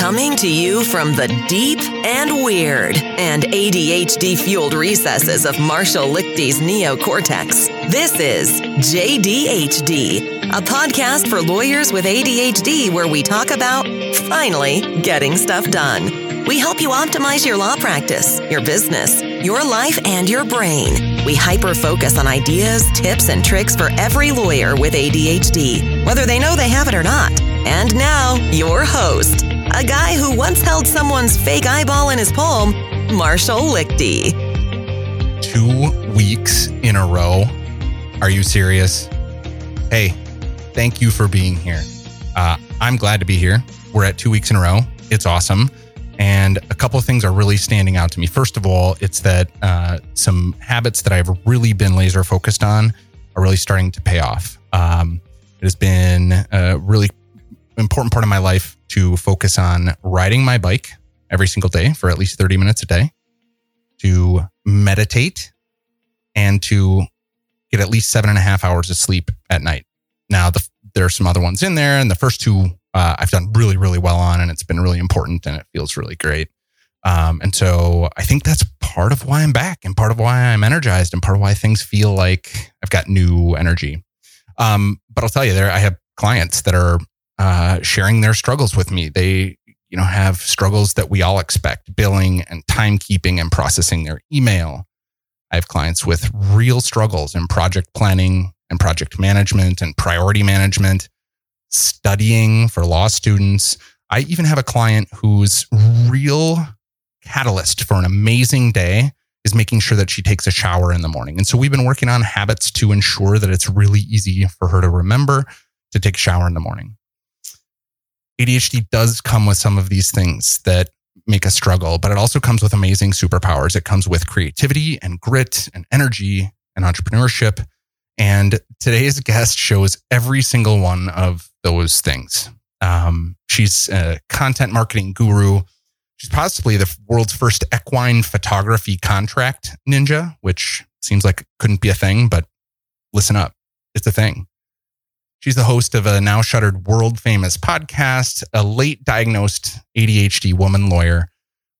Coming to you from the deep and weird and ADHD fueled recesses of Marshall Lichty's neocortex, this is JDHD, a podcast for lawyers with ADHD where we talk about finally getting stuff done. We help you optimize your law practice, your business, your life, and your brain. We hyper focus on ideas, tips, and tricks for every lawyer with ADHD, whether they know they have it or not. And now, your host, a guy who once held someone's fake eyeball in his palm, Marshall Lichty. Two weeks in a row. Are you serious? Hey, thank you for being here. Uh, I'm glad to be here. We're at two weeks in a row. It's awesome. And a couple of things are really standing out to me. First of all, it's that uh, some habits that I've really been laser focused on are really starting to pay off. Um, it has been a really important part of my life to focus on riding my bike every single day for at least 30 minutes a day, to meditate, and to get at least seven and a half hours of sleep at night. Now, the, there are some other ones in there, and the first two uh, I've done really, really well on, and it's been really important and it feels really great. Um, and so I think that's part of why I'm back and part of why I'm energized and part of why things feel like I've got new energy. Um, but I'll tell you, there I have clients that are uh, sharing their struggles with me. They, you know, have struggles that we all expect: billing and timekeeping and processing their email. I have clients with real struggles in project planning and project management and priority management, studying for law students. I even have a client whose real catalyst for an amazing day is making sure that she takes a shower in the morning. And so we've been working on habits to ensure that it's really easy for her to remember to take a shower in the morning. ADHD does come with some of these things that make us struggle, but it also comes with amazing superpowers. It comes with creativity and grit and energy and entrepreneurship. And today's guest shows every single one of those things. Um, she's a content marketing guru. She's possibly the world's first equine photography contract ninja, which seems like couldn't be a thing, but listen up. It's a thing. She's the host of a now shuttered world famous podcast, a late diagnosed ADHD woman lawyer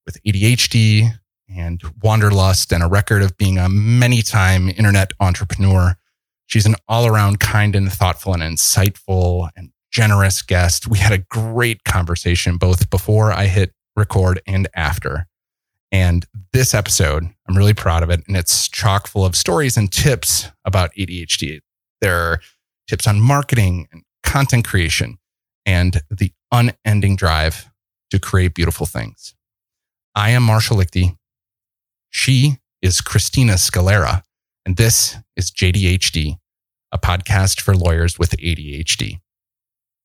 with ADHD and wanderlust and a record of being a many time internet entrepreneur. She's an all around kind and thoughtful and insightful and generous guest. We had a great conversation both before I hit record and after. And this episode, I'm really proud of it. And it's chock full of stories and tips about ADHD. There are tips on marketing and content creation, and the unending drive to create beautiful things. I am Marshall Lichty. She is Christina Scalera, and this is JDHD, a podcast for lawyers with ADHD.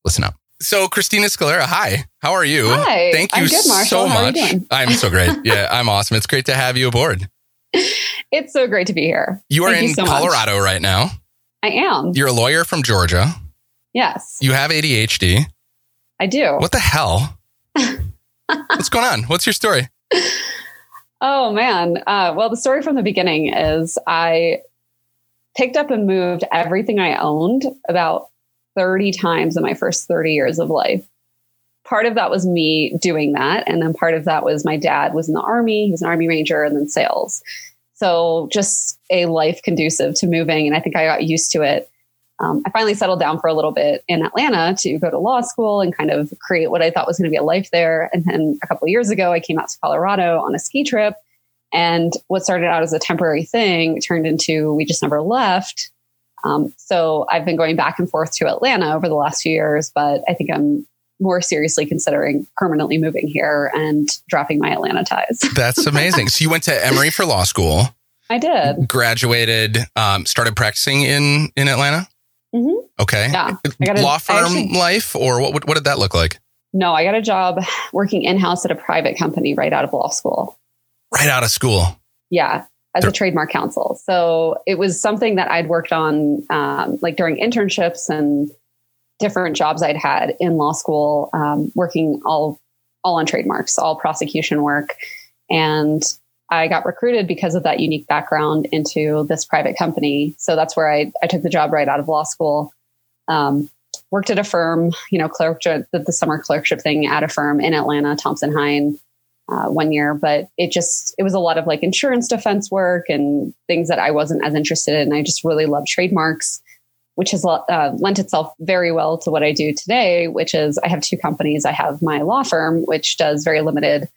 Listen up. So, Christina Scalera, hi. How are you? Hi. Thank you I'm good, so Marshall. How are much. you doing? I'm so great. Yeah, I'm awesome. It's great to have you aboard. It's so great to be here. You are Thank in so much. Colorado right now. I am. You're a lawyer from Georgia. yes, You have ADHD. I do. What the hell? What's going on? What's your story? Oh man. Uh, well, the story from the beginning is I picked up and moved everything I owned about 30 times in my first 30 years of life. Part of that was me doing that. And then part of that was my dad was in the army. He was an army ranger and then sales. So just a life conducive to moving. And I think I got used to it. Um, I finally settled down for a little bit in Atlanta to go to law school and kind of create what I thought was going to be a life there. And then a couple years ago, I came out to Colorado on a ski trip. And what started out as a temporary thing turned into we just never left. Um, so I've been going back and forth to Atlanta over the last few years, but I think I'm more seriously considering permanently moving here and dropping my Atlanta ties. That's amazing. so you went to Emory for law school, I did. graduated, um, started practicing in in Atlanta. hmm Okay. Yeah. A- law firm actually- life, or what, what? What did that look like? No, I got a job working in house at a private company right out of law school. Right out of school. Yeah, as a trademark counsel. So it was something that I'd worked on um, like during internships and different jobs I'd had in law school, um, working all all on trademarks, all prosecution work, and I got recruited because of that unique background into this private company. So that's where I, I took the job right out of law school. Um, worked at a firm, you know, clerk the summer clerkship thing at a firm in Atlanta, Thompson Hine, uh, one year. But it just it was a lot of like insurance defense work and things that I wasn't as interested in. I just really love trademarks, which has uh, lent itself very well to what I do today, which is I have two companies. I have my law firm, which does very limited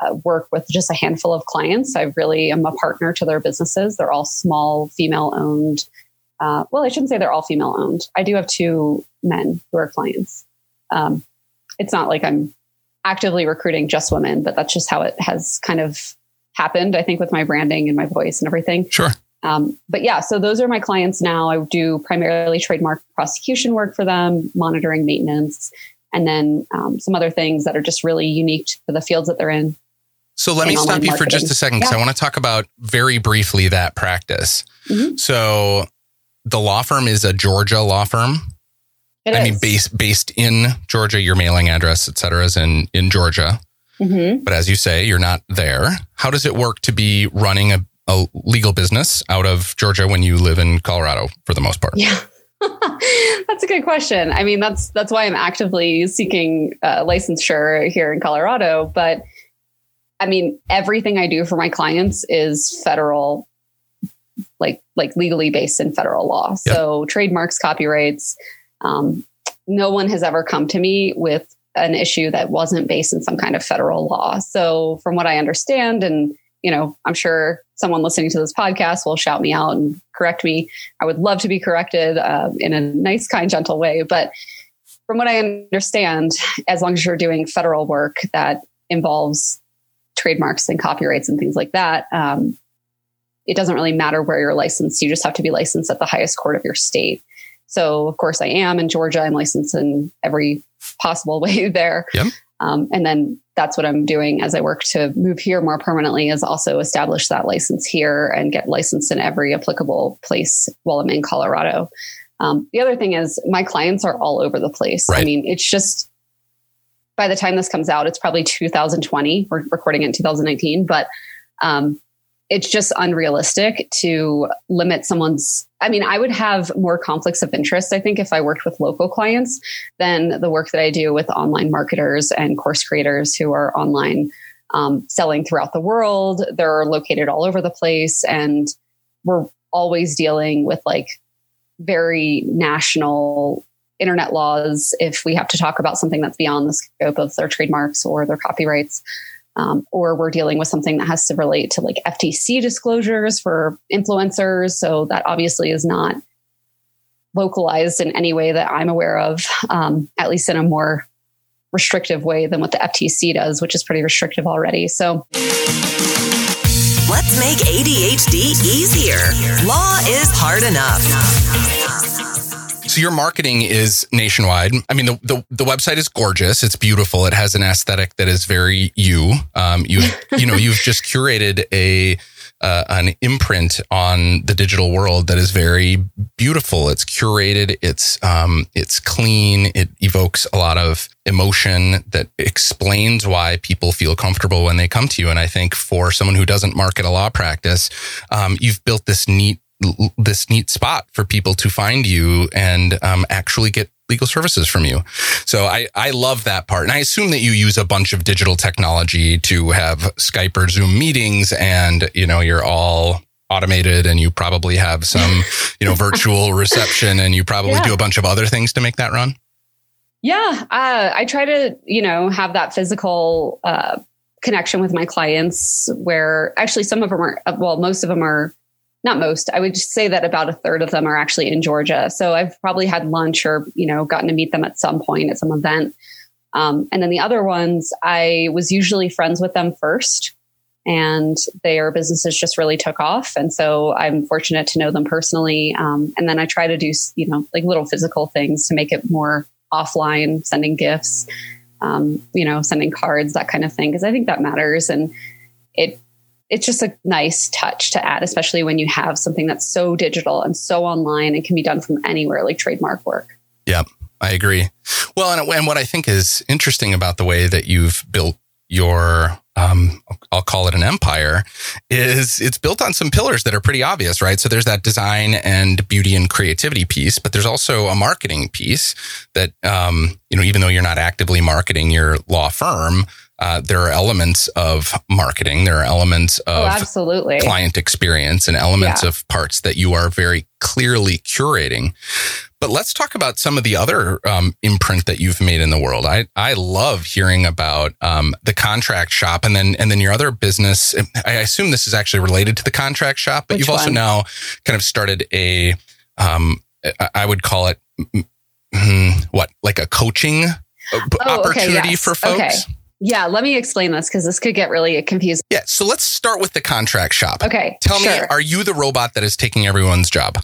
uh, work with just a handful of clients. I really am a partner to their businesses. They're all small, female owned. Uh, well, I shouldn't say they're all female owned. I do have two men who are clients. Um, it's not like I'm actively recruiting just women, but that's just how it has kind of happened, I think, with my branding and my voice and everything. Sure. Um, but yeah, so those are my clients now. I do primarily trademark prosecution work for them, monitoring maintenance, and then um, some other things that are just really unique to the fields that they're in. So let me stop you for just a second because yeah. I want to talk about very briefly that practice. Mm-hmm. So the law firm is a Georgia law firm. It I is. mean, based based in Georgia, your mailing address, et cetera, is in in Georgia. Mm-hmm. But as you say, you're not there. How does it work to be running a, a legal business out of Georgia when you live in Colorado for the most part? Yeah. that's a good question. I mean, that's that's why I'm actively seeking uh, licensure here in Colorado. But I mean, everything I do for my clients is federal, like like legally based in federal law. Yep. So trademarks, copyrights. Um, no one has ever come to me with an issue that wasn't based in some kind of federal law. So from what I understand, and you know, I'm sure someone listening to this podcast will shout me out and correct me. I would love to be corrected uh, in a nice, kind, gentle way. But from what I understand, as long as you're doing federal work that involves trademarks and copyrights and things like that, um, it doesn't really matter where you're licensed. You just have to be licensed at the highest court of your state. So, of course, I am in Georgia. I'm licensed in every possible way there. Yep. Um, and then that's what I'm doing as I work to move here more permanently is also establish that license here and get licensed in every applicable place while I'm in Colorado. Um, the other thing is my clients are all over the place. Right. I mean, it's just by the time this comes out, it's probably 2020. We're recording it in 2019, but um, it's just unrealistic to limit someone's. I mean, I would have more conflicts of interest, I think, if I worked with local clients than the work that I do with online marketers and course creators who are online um, selling throughout the world. They're located all over the place, and we're always dealing with like very national internet laws if we have to talk about something that's beyond the scope of their trademarks or their copyrights. Um, or we're dealing with something that has to relate to like FTC disclosures for influencers. So that obviously is not localized in any way that I'm aware of, um, at least in a more restrictive way than what the FTC does, which is pretty restrictive already. So let's make ADHD easier. Law is hard enough. So your marketing is nationwide. I mean, the, the, the website is gorgeous. It's beautiful. It has an aesthetic that is very you. Um, you you know you've just curated a uh, an imprint on the digital world that is very beautiful. It's curated. It's um, it's clean. It evokes a lot of emotion that explains why people feel comfortable when they come to you. And I think for someone who doesn't market a law practice, um, you've built this neat this neat spot for people to find you and um, actually get legal services from you. So I, I love that part. And I assume that you use a bunch of digital technology to have Skype or Zoom meetings and, you know, you're all automated and you probably have some, you know, virtual reception and you probably yeah. do a bunch of other things to make that run. Yeah. Uh, I try to, you know, have that physical uh, connection with my clients where actually some of them are, well, most of them are not most i would say that about a third of them are actually in georgia. So i've probably had lunch or you know gotten to meet them at some point at some event. Um, and then the other ones i was usually friends with them first and their businesses just really took off. And so i'm fortunate to know them personally. Um, and then i try to do you know like little physical things to make it more offline sending gifts um, you know sending cards that kind of thing because i think that matters. And it it's just a nice touch to add, especially when you have something that's so digital and so online and can be done from anywhere, like trademark work. Yeah, I agree. Well, and, and what I think is interesting about the way that you've built your um, I'll call it an empire, is it's built on some pillars that are pretty obvious, right? So there's that design and beauty and creativity piece, but there's also a marketing piece that, um, you know, even though you're not actively marketing your law firm, uh, there are elements of marketing. There are elements Oh, of absolutely. client experience and elements Yeah. of parts that you are very clearly curating. But let's talk about some of the other um, imprint that you've made in the world. I, I love hearing about um, the contract shop and then and then your other business. I assume this is actually related to the contract shop, but Which you've also now kind of started a um, I- would call it mm, mm, what like a coaching uh, Oh, okay, opportunity yes. for folks. Okay. Yeah, let me explain this because this could get really confusing. Yeah. So let's start with the contract shop. Okay. Tell me, sure. are you the robot that is taking everyone's job?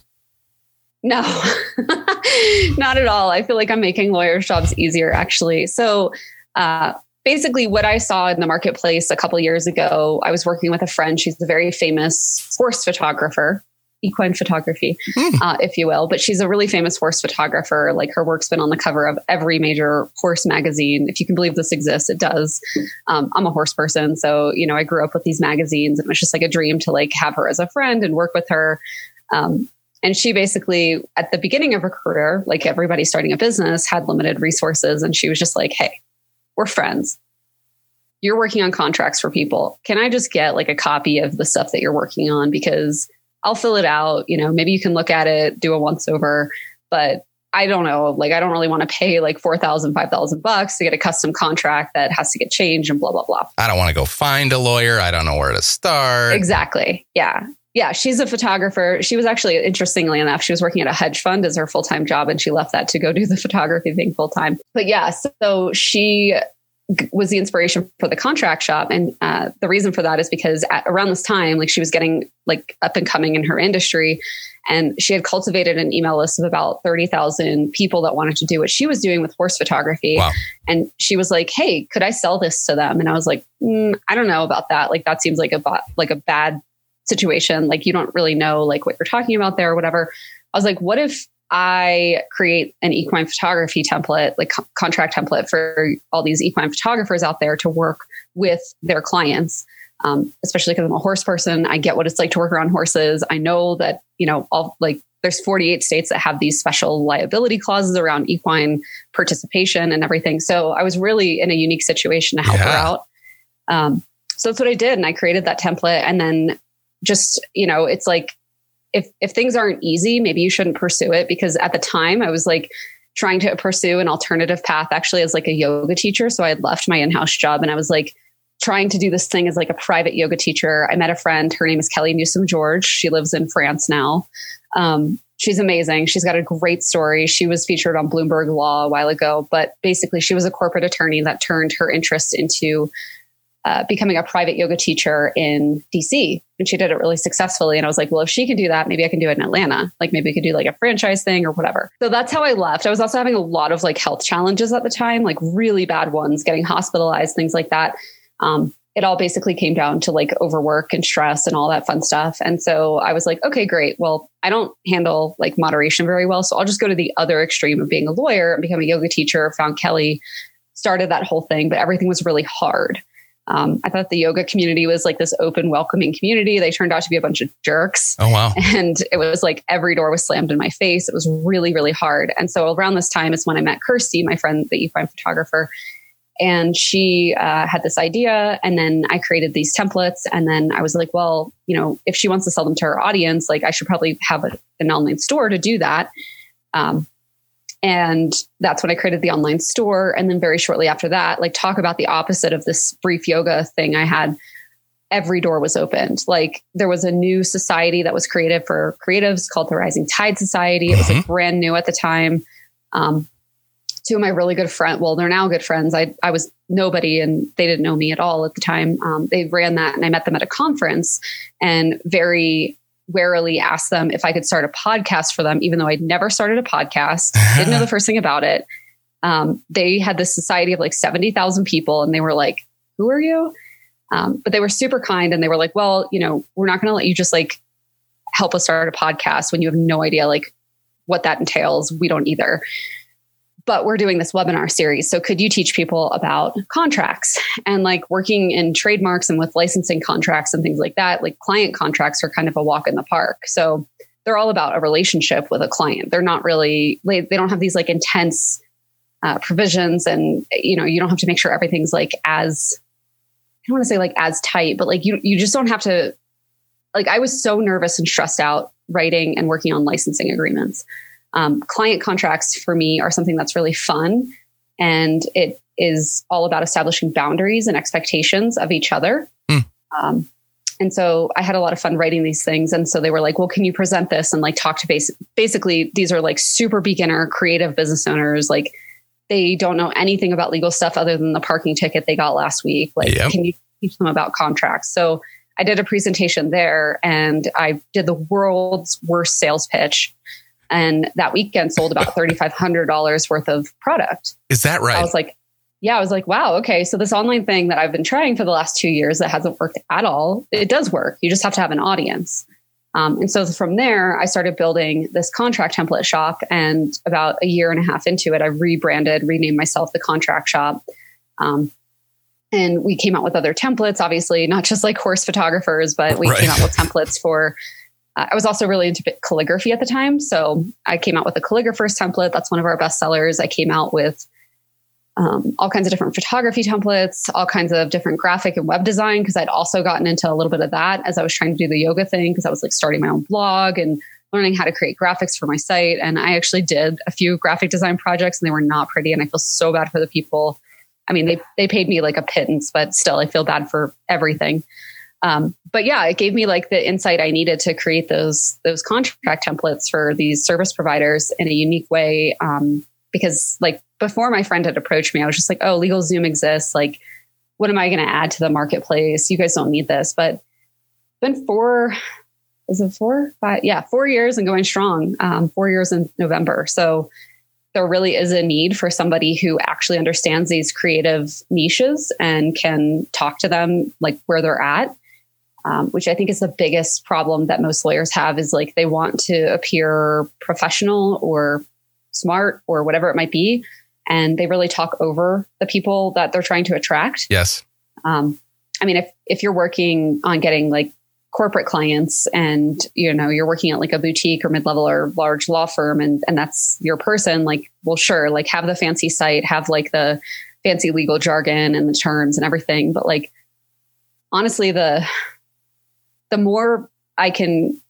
No, not at all. I feel like I'm making lawyers' jobs easier, actually. So, uh, basically, what I saw in the marketplace a couple years ago, I was working with a friend. She's a very famous horse photographer, equine photography, Hmm. uh, if you will. But she's a really famous horse photographer. Like her work's been on the cover of every major horse magazine. If you can believe this exists, it does. Um, I'm a horse person, so you know I grew up with these magazines, and it was just like a dream to like have her as a friend and work with her. Um, and she basically, at the beginning of her career, like everybody starting a business, had limited resources. And she was just like, hey, we're friends. You're working on contracts for people. Can I just get like a copy of the stuff that you're working on? Because I'll fill it out. You know, maybe you can look at it, do a once over. But I don't know. Like, I don't really want to pay like 4,000, 5,000 bucks to get a custom contract that has to get changed and blah, blah, blah. I don't want to go find a lawyer. I don't know where to start. Exactly. Yeah. Yeah. She's a photographer. She was actually, interestingly enough, she was working at a hedge fund as her full time job and she left that to go do the photography thing full time. But yeah, so she was the inspiration for the contract shop. And uh, the reason for that is because at, around this time, like she was getting like up and coming in her industry. And she had cultivated an email list of about 30,000 people that wanted to do what she was doing with horse photography. Wow. And she was like, Hey, could I sell this to them? And I was like, mm, I don't know about that. Like, that seems like a, bo- like a bad situation. Like, you don't really know like what you're talking about there or whatever. I was like, what if I create an equine photography template, like co- contract template for all these equine photographers out there to work with their clients? Um, especially because I'm a horse person, I get what it's like to work around horses. I know that you know all like there's 48 states that have these special liability clauses around equine participation and everything. So I was really in a unique situation to help her out. Um, so that's what I did, and I created that template, and then just you know, it's like if if things aren't easy, maybe you shouldn't pursue it because at the time I was like trying to pursue an alternative path actually as like a yoga teacher. So I had left my in-house job and I was like trying to do this thing as like a private yoga teacher. I met a friend. Her name is Kelly Newsome George. She lives in France now. Um, she's amazing. She's got a great story. She was featured on Bloomberg Law a while ago, but basically she was a corporate attorney that turned her interest into uh, becoming a private yoga teacher in DC. And she did it really successfully. And I was like, well, if she can do that, maybe I can do it in Atlanta. Like maybe we could do like a franchise thing or whatever. So that's how I left. I was also having a lot of like health challenges at the time, like really bad ones, getting hospitalized, things like that. Um, it all basically came down to like overwork and stress and all that fun stuff. And so I was like, okay, great. Well, I don't handle like moderation very well. So I'll just go to the other extreme of being a lawyer and become a yoga teacher. Found Kelly, started that whole thing, but everything was really hard. Um, I thought the yoga community was like this open, welcoming community. They turned out to be a bunch of jerks. Oh wow. And it was like every door was slammed in my face. It was really, really hard. And so around this time is when I met Kirsty, my friend, the equine photographer. And she uh, had this idea. And then I created these templates. And then I was like, well, you know, if she wants to sell them to her audience, like I should probably have a, an online store to do that. Um, and that's when I created the online store. And then very shortly after that, like talk about the opposite of this brief yoga thing I had. Every door was opened. Like there was a new society that was created for creatives called the Rising Tide Society. It was like brand new at the time. Um, two of my really good friends, well, they're now good friends. I, I was nobody and they didn't know me at all at the time. Um, they ran that and I met them at a conference and very warily asked them if I could start a podcast for them, even though I'd never started a podcast, didn't know the first thing about it. Um, they had this society of like 70,000 people and they were like, who are you? Um, but they were super kind and they were like, well, you know, we're not going to let you just like help us start a podcast when you have no idea like what that entails. We don't either. But we're doing this webinar series. So could you teach people about contracts and like working in trademarks and with licensing contracts and things like that? Like client contracts are kind of a walk in the park. So they're all about a relationship with a client. They're not really, they don't have these like intense uh, provisions and, you know, you don't have to make sure everything's like as, I don't want to say like as tight, but like you, you just don't have to, like I was so nervous and stressed out writing and working on licensing agreements um, client contracts for me are something that's really fun and it is all about establishing boundaries and expectations of each other. Mm. Um, and so I had a lot of fun writing these things. And so they were like, well, can you present this and like talk to basic, basically these are like super beginner creative business owners. Like they don't know anything about legal stuff other than the parking ticket they got last week. Like, yep. can you teach them about contracts? So I did a presentation there and I did the world's worst sales pitch and that weekend sold about $3,500 worth of product. Is that right? I was like, yeah, I was like, wow, okay. So this online thing that I've been trying for the last two years that hasn't worked at all, it does work. You just have to have an audience. Um, and so from there, I started building this contract template shop. And about a year and a half into it, I rebranded, renamed myself the contract shop. Um, and we came out with other templates, obviously, not just like horse photographers, but we right. came out with templates for uh, I was also really into calligraphy at the time. So I came out with a calligrapher's template. That's one of our best sellers. I came out with um, all kinds of different photography templates, all kinds of different graphic and web design, because I'd also gotten into a little bit of that as I was trying to do the yoga thing, because I was like starting my own blog and learning how to create graphics for my site. And I actually did a few graphic design projects and they were not pretty. And I feel so bad for the people. I mean, they, they paid me like a pittance, but still, I feel bad for everything. Um, but yeah, it gave me like the insight I needed to create those those contract templates for these service providers in a unique way. Um, because like before my friend had approached me, I was just like, oh, LegalZoom exists. Like, what am I going to add to the marketplace? You guys don't need this. But been four, is it four, five? Yeah, four years and going strong. Um, four years in November. So there really is a need for somebody who actually understands these creative niches and can talk to them like where they're at um, which I think is the biggest problem that most lawyers have is like they want to appear professional or smart or whatever it might be. And they really talk over the people that they're trying to attract. Yes. Um, I mean, if, if you're working on getting like corporate clients and, you know, you're working at like a boutique or mid-level or large law firm and, and that's your person, like, well, sure, like have the fancy site, have like the fancy legal jargon and the terms and everything. But like, honestly, the, the more I can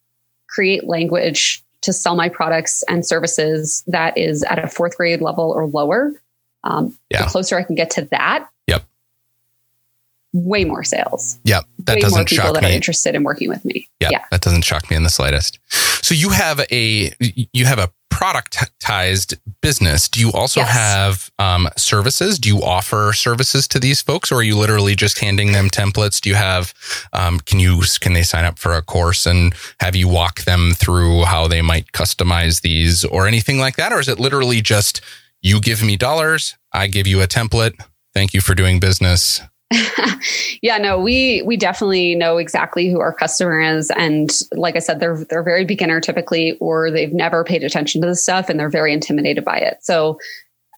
create language to sell my products and services that is at a fourth grade level or lower, um, yeah. the closer I can get to that, yep, way more sales. Yep, that way doesn't more people shock that me. are interested in working with me. Yep, yeah, that doesn't shock me in the slightest. So you have a you have a productized business, do you also yes. have um, services? Do you offer services to these folks, or are you literally just handing them templates? Do you have? Um, can you can they sign up for a course and have you walk them through how they might customize these or anything like that, or is it literally just you give me dollars, I give you a template. Thank you for doing business. yeah, no, we we definitely know exactly who our customer is, and like I said, they're they're very beginner typically, or they've never paid attention to the stuff, and they're very intimidated by it. So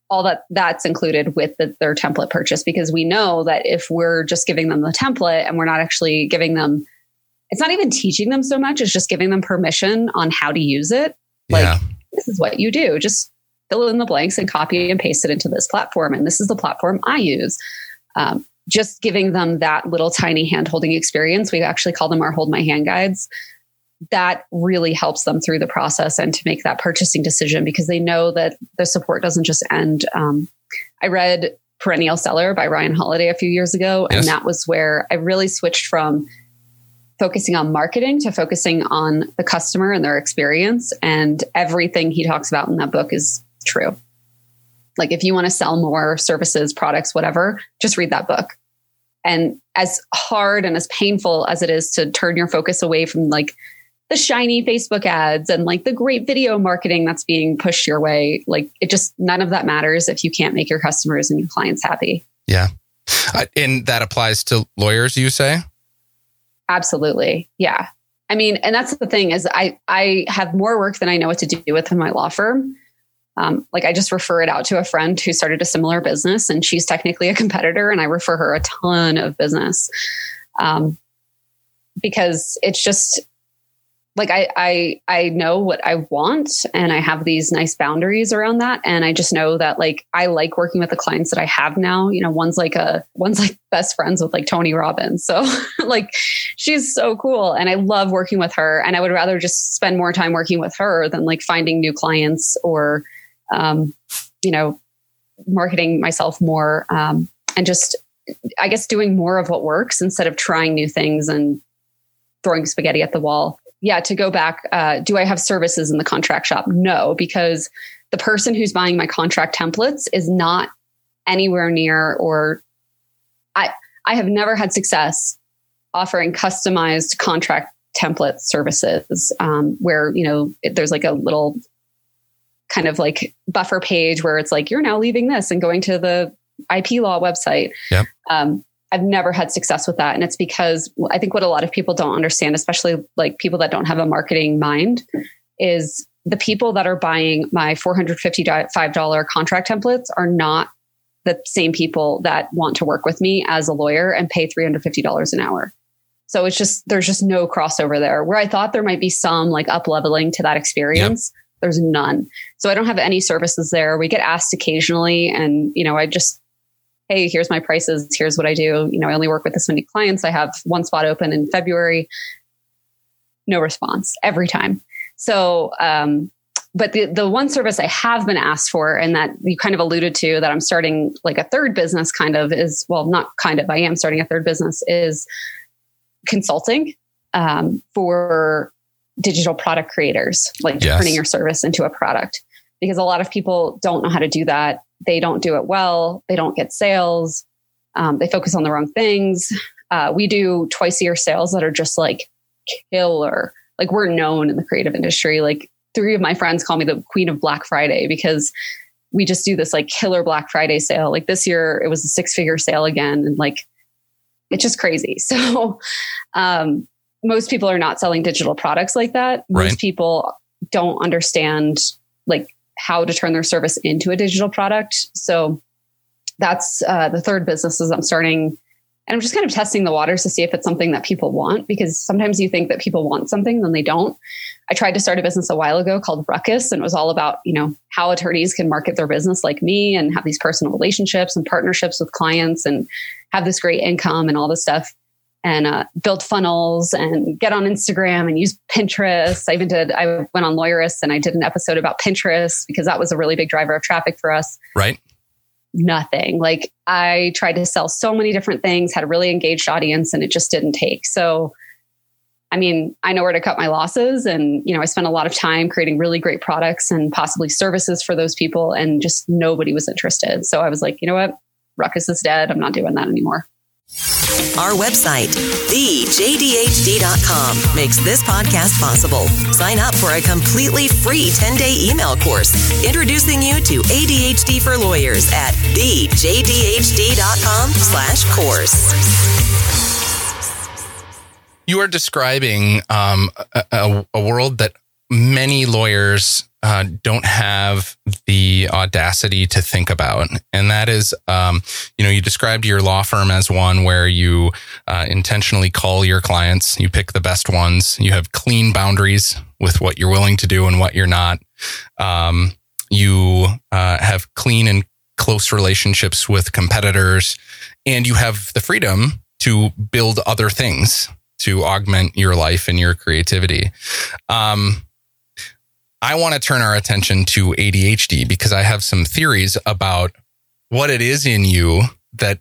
all that that's included with the, their template purchase because we know that if we're just giving them the template and we're not actually giving them, it's not even teaching them so much; it's just giving them permission on how to use it. Like yeah. this is what you do, just fill in the blanks and copy and paste it into this platform, and this is the platform I use. Um, just giving them that little tiny hand holding experience, we actually call them our hold my hand guides. That really helps them through the process and to make that purchasing decision because they know that the support doesn't just end. Um, I read Perennial Seller by Ryan Holiday a few years ago, yes. and that was where I really switched from focusing on marketing to focusing on the customer and their experience. And everything he talks about in that book is true. Like if you want to sell more services, products, whatever, just read that book. And as hard and as painful as it is to turn your focus away from like the shiny Facebook ads and like the great video marketing that's being pushed your way, like it just none of that matters if you can't make your customers and your clients happy. Yeah. Uh, and that applies to lawyers, you say? Absolutely. Yeah. I mean, and that's the thing is I I have more work than I know what to do with in my law firm. Um, like I just refer it out to a friend who started a similar business, and she's technically a competitor, and I refer her a ton of business. Um, because it's just like I, I I know what I want and I have these nice boundaries around that and I just know that like I like working with the clients that I have now. You know one's like a one's like best friends with like Tony Robbins. So like she's so cool and I love working with her and I would rather just spend more time working with her than like finding new clients or um, you know marketing myself more um, and just I guess doing more of what works instead of trying new things and throwing spaghetti at the wall yeah, to go back, uh, do I have services in the contract shop? No, because the person who's buying my contract templates is not anywhere near or I I have never had success offering customized contract template services um, where you know there's like a little kind of like buffer page where it's like you're now leaving this and going to the IP law website. Yep. Um, I've never had success with that. And it's because I think what a lot of people don't understand, especially like people that don't have a marketing mind, is the people that are buying my $455 contract templates are not the same people that want to work with me as a lawyer and pay $350 an hour. So it's just, there's just no crossover there. Where I thought there might be some like up leveling to that experience, yep. There's none. So I don't have any services there. We get asked occasionally, and, you know, I just, hey, here's my prices. Here's what I do. You know, I only work with this many clients. I have one spot open in February. No response every time. So, um, but the the one service I have been asked for, and that you kind of alluded to, that I'm starting like a third business, kind of is well, not kind of. I am starting a third business is consulting um, for digital product creators, like yes. turning your service into a product. Because a lot of people don't know how to do that they don't do it well. They don't get sales. Um, they focus on the wrong things. Uh, we do twice a year sales that are just like killer. Like we're known in the creative industry. Like three of my friends call me the queen of Black Friday because we just do this like killer Black Friday sale. Like this year, it was a six figure sale again. And like, it's just crazy. So, um, most people are not selling digital products like that. Most right. people don't understand like how to turn their service into a digital product. So that's uh, the third businesses I'm starting. And I'm just kind of testing the waters to see if it's something that people want because sometimes you think that people want something, then they don't. I tried to start a business a while ago called Ruckus, and it was all about, you know, how attorneys can market their business like me and have these personal relationships and partnerships with clients and have this great income and all this stuff and uh, build funnels and get on Instagram and use Pinterest. I even did, I went on Lawyerist and I did an episode about Pinterest because that was a really big driver of traffic for us. Right. Nothing. Like I tried to sell so many different things, had a really engaged audience, and it just didn't take. So, I mean, I know where to cut my losses. And, you know, I spent a lot of time creating really great products and possibly services for those people, and just nobody was interested. So I was like, you know what? Ruckus is dead. I'm not doing that anymore. Our website, thejdhd.com, makes this podcast possible. Sign up for a completely free 10-day email course introducing you to ADHD for lawyers at thejdhd.com slash course. You are describing um, a, a world that many lawyers uh, don't have the audacity to think about. And that is, um, you know, you described your law firm as one where you uh, intentionally call your clients, you pick the best ones, you have clean boundaries with what you're willing to do and what you're not. Um, you uh, have clean and close relationships with competitors, and you have the freedom to build other things to augment your life and your creativity. Um, I want to turn our attention to ADHD because I have some theories about what it is in you that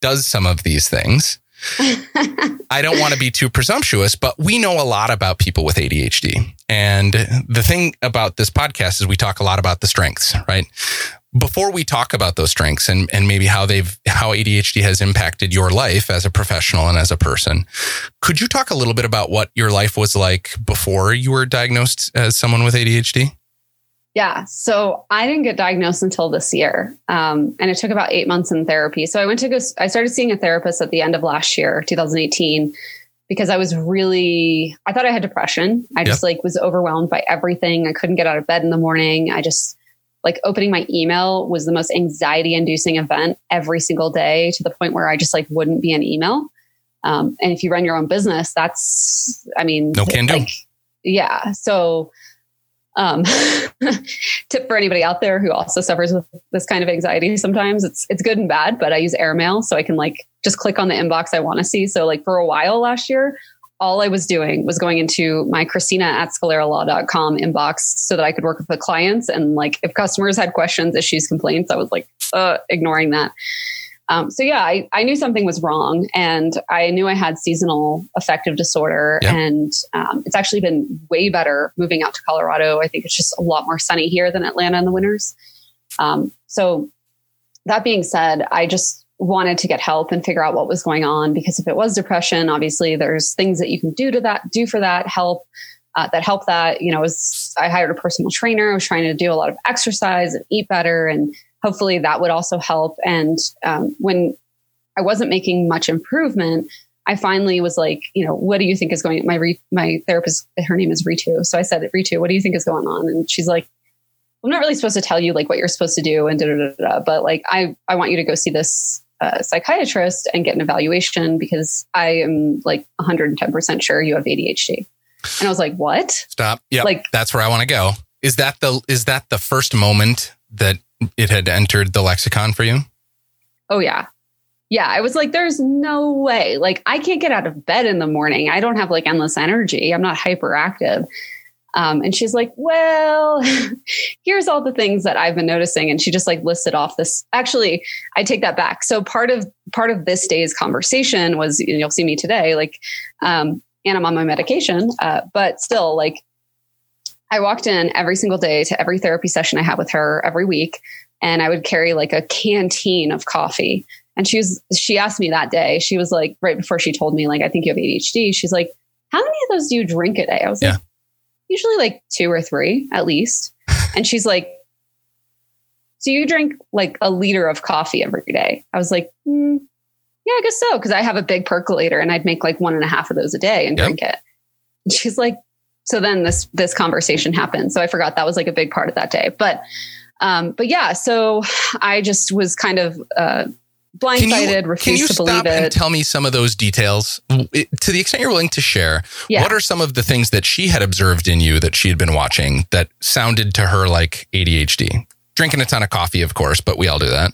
does some of these things. I don't want to be too presumptuous, but we know a lot about people with ADHD. And the thing about this podcast is we talk a lot about the strengths, right? Before we talk about those strengths and, and maybe how they've how ADHD has impacted your life as a professional and as a person, could you talk a little bit about what your life was like before you were diagnosed as someone with ADHD? Yeah, so I didn't get diagnosed until this year, um, and it took about eight months in therapy. So I went to go. I started seeing a therapist at the end of last year, 2018, because I was really. I thought I had depression. I just yep. like was overwhelmed by everything. I couldn't get out of bed in the morning. I just like opening my email was the most anxiety inducing event every single day to the point where I just like wouldn't be an email. Um, and if you run your own business, that's, I mean, no can like, do. Yeah. So, um, tip for anybody out there who also suffers with this kind of anxiety. Sometimes it's it's good and bad, but I use airmail so I can like just click on the inbox I want to see. So like for a while last year, all I was doing was going into my Christina at scaleralaw.com inbox so that I could work with the clients. And like if customers had questions, issues, complaints, I was like uh, ignoring that. Um, so yeah, I, I knew something was wrong and I knew I had seasonal affective disorder and um, it's actually been way better moving out to Colorado. I think it's just a lot more sunny here than Atlanta in the winters. Um, so that being said, I just wanted to get help and figure out what was going on because if it was depression, obviously there's things that you can do to that, do for that help. Uh, that help that you know was I hired a personal trainer. I was trying to do a lot of exercise and eat better, and hopefully that would also help. And um, when I wasn't making much improvement, I finally was like, you know, what do you think is going? My re- my therapist, her name is Ritu, so I said, Ritu, what do you think is going on? And she's like, I'm not really supposed to tell you like what you're supposed to do and da da da da, but like I I want you to go see this uh, psychiatrist and get an evaluation because I am like 110 percent sure you have ADHD. And I was like, what? Stop. Yep. Like- that's where I want to go. Is that the is that the first moment that it had entered the lexicon for you? Oh yeah. Yeah, I was like, there's no way. Like, I can't get out of bed in the morning. I don't have like endless energy. I'm not hyperactive. Um, and she's like, well, here's all the things that I've been noticing. And she just like listed off this. Actually, I take that back. So part of part of this day's conversation was, and you'll see me today, like, um, and I'm on my medication, uh, but still, like, I walked in every single day to every therapy session I had with her every week, and I would carry like a canteen of coffee. And she was, she asked me that day, she was like, right before she told me, like, I think you have ADHD. She's like, how many of those do you drink a day? I was Yeah. like, usually like two or three at least. And she's like, so you drink like a liter of coffee every day? I was like, mm, yeah, I guess so. Cause I have a big percolator and I'd make like one and a half of those a day and Yep. drink it. And she's like, so then this, this conversation happened. So I forgot that was like a big part of that day. But, um, but yeah, so I just was kind of, uh, blindsided, refused to stop believe and tell me some of those details It- to the extent you're willing to share? Yeah. What are some of the things that she had observed in you that she had been watching that sounded to her like ADHD? Drinking a ton of coffee, of course, but we all do that.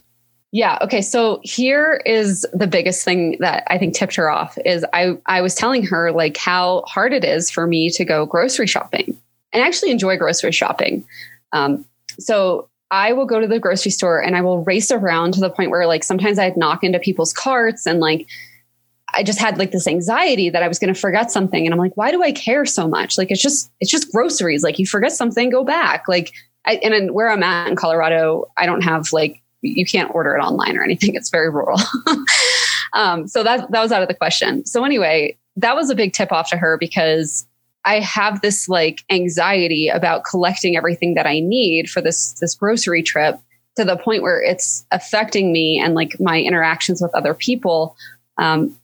Yeah. Okay. So here is the biggest thing that I think tipped her off is I, I was telling her like how hard it is for me to go grocery shopping and I actually enjoy grocery shopping. Um, so I will go to the grocery store and I will race around to the point where like sometimes I'd knock into people's carts and like I just had like this anxiety that I was going to forget something. And I'm like, why do I care so much? Like, it's just, it's just groceries. Like you forget something, go back. Like, I, and where I'm at in Colorado, I don't have like, you can't order it online or anything. It's very rural. um, so that, that was out of the question. So anyway, that was a big tip off to her because I have this like anxiety about collecting everything that I need for this, this grocery trip to the point where it's affecting me and like my interactions with other people. Um,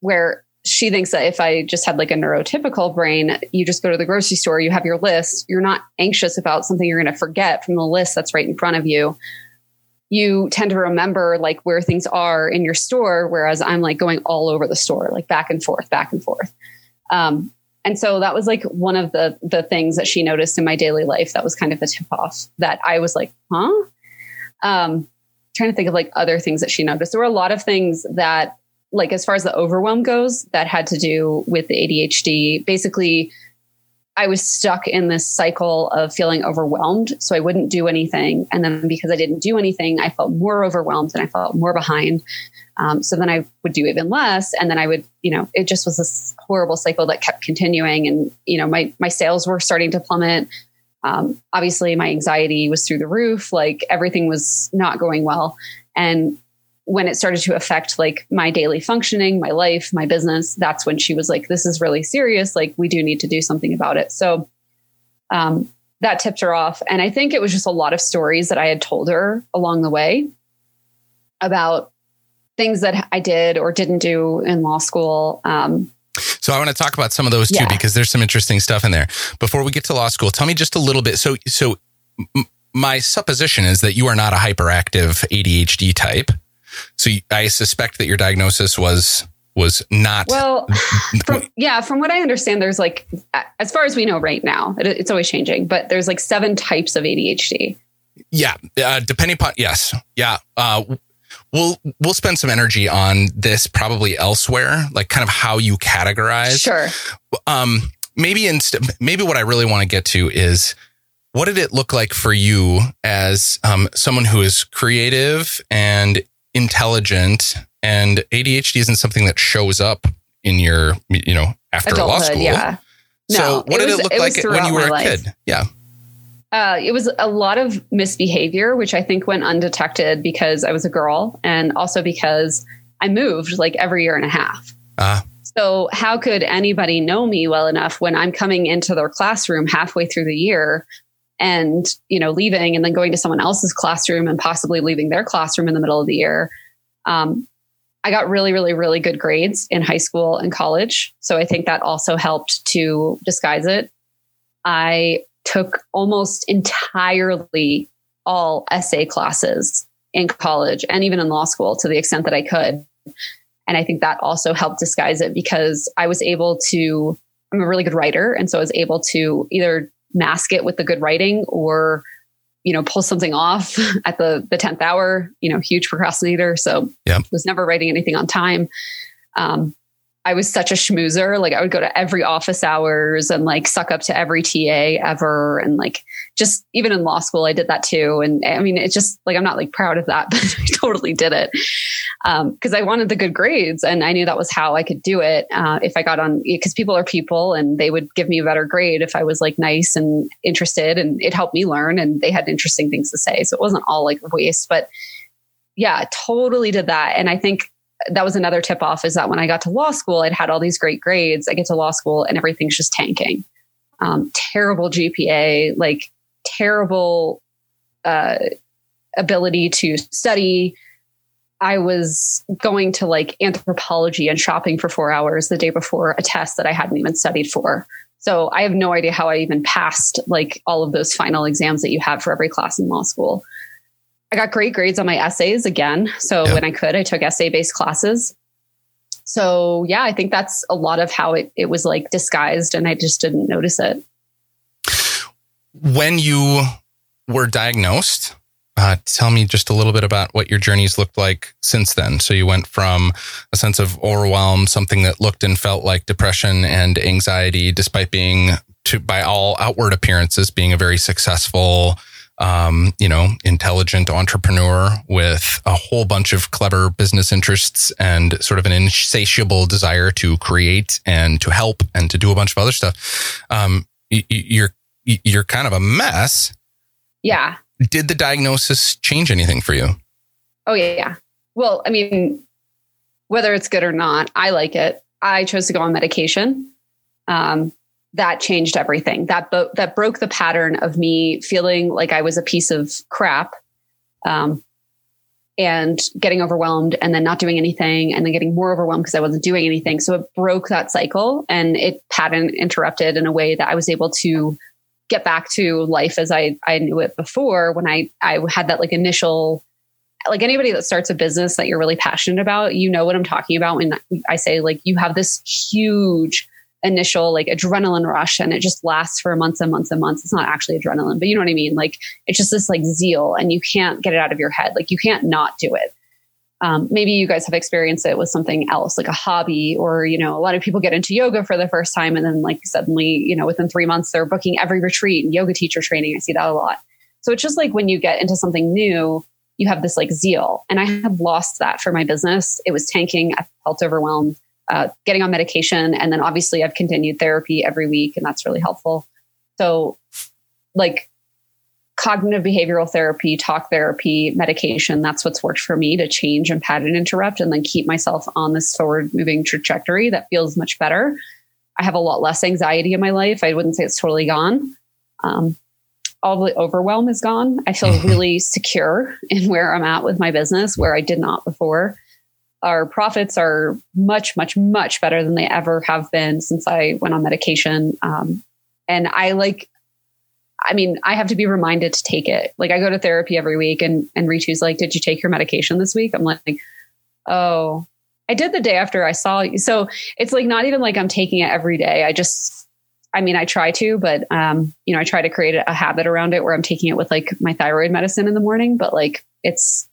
where she thinks that if I just had like a neurotypical brain, you just go to the grocery store, you have your list, you're not anxious about something you're going to forget from the list that's right in front of you. You tend to remember like where things are in your store, whereas I'm like going all over the store, like back and forth, back and forth. Um, and so that was like one of the the things that she noticed in my daily life. That was kind of a tip off that I was like, huh? Um, trying to think of like other things that she noticed. There were a lot of things that like as far as the overwhelm goes that had to do with the ADHD. Basically, I was stuck in this cycle of feeling overwhelmed. So I wouldn't do anything. And then because I didn't do anything, I felt more overwhelmed and I felt more behind. Um, so then I would do even less. And then I would, you know, it just was this horrible cycle that kept continuing. And, you know, my, my sales were starting to plummet. Um, obviously, my anxiety was through the roof. Like everything was not going well. And when it started to affect like my daily functioning, my life, my business, that's when she was like, this is really serious. Like, we do need to do something about it. So um, that tipped her off. And I think it was just a lot of stories that I had told her along the way about things that I did or didn't do in law school. Um, So I want to talk about some of those too Yeah. because there's some interesting stuff in there. Before we get to law school, tell me just a little bit. So so m- my supposition is that you are not a hyperactive ADHD type. So I suspect that your diagnosis was was not well from, yeah from what i understand there's like as far as we know right now it, it's always changing but there's like seven types of adhd yeah uh, depending upon yes yeah uh, we'll we'll spend some energy on this probably elsewhere like kind of how you categorize sure um maybe instead maybe what i really want to get to is what did it look like for you as um, someone who is creative and intelligent and ADHD isn't something that shows up in your, you know, after Adulthood, law school. Yeah. No, so what did was, it look it like when you were a life. kid? Yeah. Uh, it was a lot of misbehavior, which I think went undetected because I was a girl and also because I moved like every year and a half. Uh, so, how could anybody know me well enough when I'm coming into their classroom halfway through the year and, you know, leaving and then going to someone else's classroom and possibly leaving their classroom in the middle of the year? Um, I got really, really, really good grades in high school and college. So I think that also helped to disguise it. I took almost entirely all essay classes in college and even in law school to the extent that I could. And I think that also helped disguise it because I was able to, I'm a really good writer. And so I was able to either mask it with the good writing or you know, pull something off at the the tenth hour. You know, huge procrastinator, so yeah. was never writing anything on time. Um, I was such a schmoozer. Like I would go to every office hours and like suck up to every TA ever. And like just even in law school, I did that too. And I mean, it's just like I'm not like proud of that, but I totally did it because um, I wanted the good grades and I knew that was how I could do it uh, if I got on because people are people and they would give me a better grade if I was like nice and interested and it helped me learn and they had interesting things to say. So it wasn't all like waste, but yeah, totally did that. And I think that was another tip off is that when I got to law school, I'd had all these great grades. I get to law school and everything's just tanking. Um, terrible GPA, like terrible uh, ability to study. I was going to like Anthropologie and shopping for four hours the day before a test that I hadn't even studied for. So I have no idea how I even passed like all of those final exams that you have for every class in law school. I got great grades on my essays again. So yep. when I could, I took essay based classes. So yeah, I think that's a lot of how it, it was like disguised and I just didn't notice it. When you were diagnosed, uh, tell me just a little bit about what your journeys looked like since then. So you went from a sense of overwhelm, something that looked and felt like depression and anxiety, despite being to, by all outward appearances, being a very successful, um, you know, intelligent entrepreneur with a whole bunch of clever business interests and sort of an insatiable desire to create and to help and to do a bunch of other stuff. Um, you're you're kind of a mess. Yeah. Did the diagnosis change anything for you? Oh yeah. Well, I mean, whether it's good or not, I like it. I chose to go on medication. Um, that changed everything. That bo- that broke the pattern of me feeling like I was a piece of crap, um, and getting overwhelmed, and then not doing anything, and then getting more overwhelmed because I wasn't doing anything. So it broke that cycle, and it pattern interrupted in a way that I was able to get back to life as I I knew it before. When I I had that like initial like anybody that starts a business that you're really passionate about, you know what I'm talking about when I say like you have this huge initial like adrenaline rush and it just lasts for months and months and months. It's not actually adrenaline, but you know what I mean? Like it's just this like zeal and you can't get it out of your head. Like you can't not do it. Um, maybe you guys have experienced it with something else, like a hobby, or you know, a lot of people get into yoga for the first time, and then like suddenly, you know, within three months, they're booking every retreat and yoga teacher training. I see that a lot. So it's just like when you get into something new, you have this like zeal, and I have lost that for my business. It was tanking. I felt overwhelmed uh, getting on medication. And then obviously I've continued therapy every week, and that's really helpful. So, like cognitive behavioral therapy, talk therapy, medication, that's what's worked for me to change and pattern interrupt and then keep myself on this forward moving trajectory that feels much better. I have a lot less anxiety in my life. I wouldn't say it's totally gone. Um, all the overwhelm is gone. I feel really secure in where I'm at with my business, where I did not before our profits are much, much, much better than they ever have been since I went on medication. Um, and I like, I mean, I have to be reminded to take it. Like I go to therapy every week and, and Ritu's like, did you take your medication this week? I'm like, oh, I did the day after I saw you. So it's like not even like I'm taking it every day. I just, I mean, I try to, but um, you know, I try to create a habit around it where I'm taking it with like my thyroid medicine in the morning, but like it's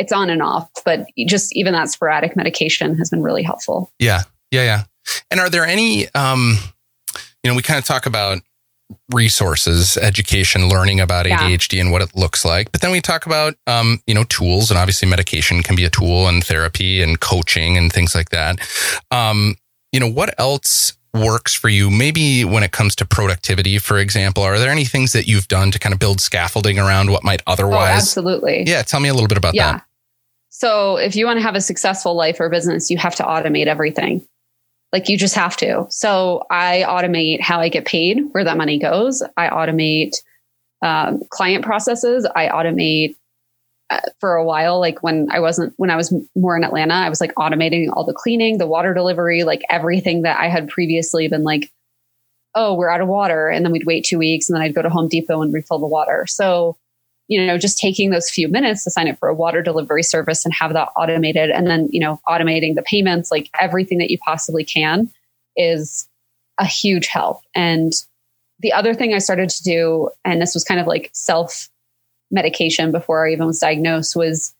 it's on and off. But just even that sporadic medication has been really helpful. Yeah, yeah, yeah. And are there any, um, you know, we kind of talk about resources, education, learning about ADHD yeah. and what it looks like. But then we talk about, um, you know, tools and obviously medication can be a tool and therapy and coaching and things like that. Um, you know, what else works for you? Maybe when it comes to productivity, for example, are there any things that you've done to kind of build scaffolding around what might oh, otherwise? Oh, absolutely. Yeah. Tell me a little bit about yeah. that. So if you want to have a successful life or business, you have to automate everything. Like you just have to. So I automate how I get paid, where that money goes. I automate um, client processes. I automate uh, for a while. Like when I wasn't, when I was more in Atlanta, I was like automating all the cleaning, the water delivery, like everything that I had previously been like, oh, we're out of water. And then we'd wait two weeks and then I'd go to Home Depot and refill the water. So you know, just taking those few minutes to sign up for a water delivery service and have that automated and then, you know, automating the payments, like everything that you possibly can is a huge help. And the other thing I started to do, and this was kind of like self medication before I even was diagnosed, was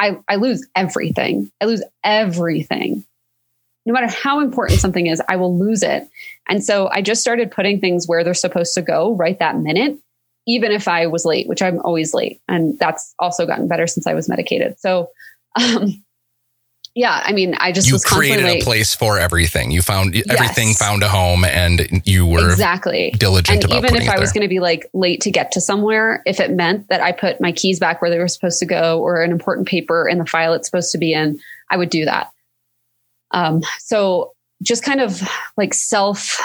I, I lose everything. I lose everything. No matter how important something is, I will lose it. And so I just started putting things where they're supposed to go right that minute even if I was late, which I'm always late. And that's also gotten better since I was medicated. So, um, yeah, I mean, I just you created a place for everything. You found yes. everything found a home, and you were exactly diligent and. Even if I was going to be like late to get to somewhere, if it meant that I put my keys back where they were supposed to go, or an important paper in the file it's supposed to be in, I would do that. Um, so just kind of like self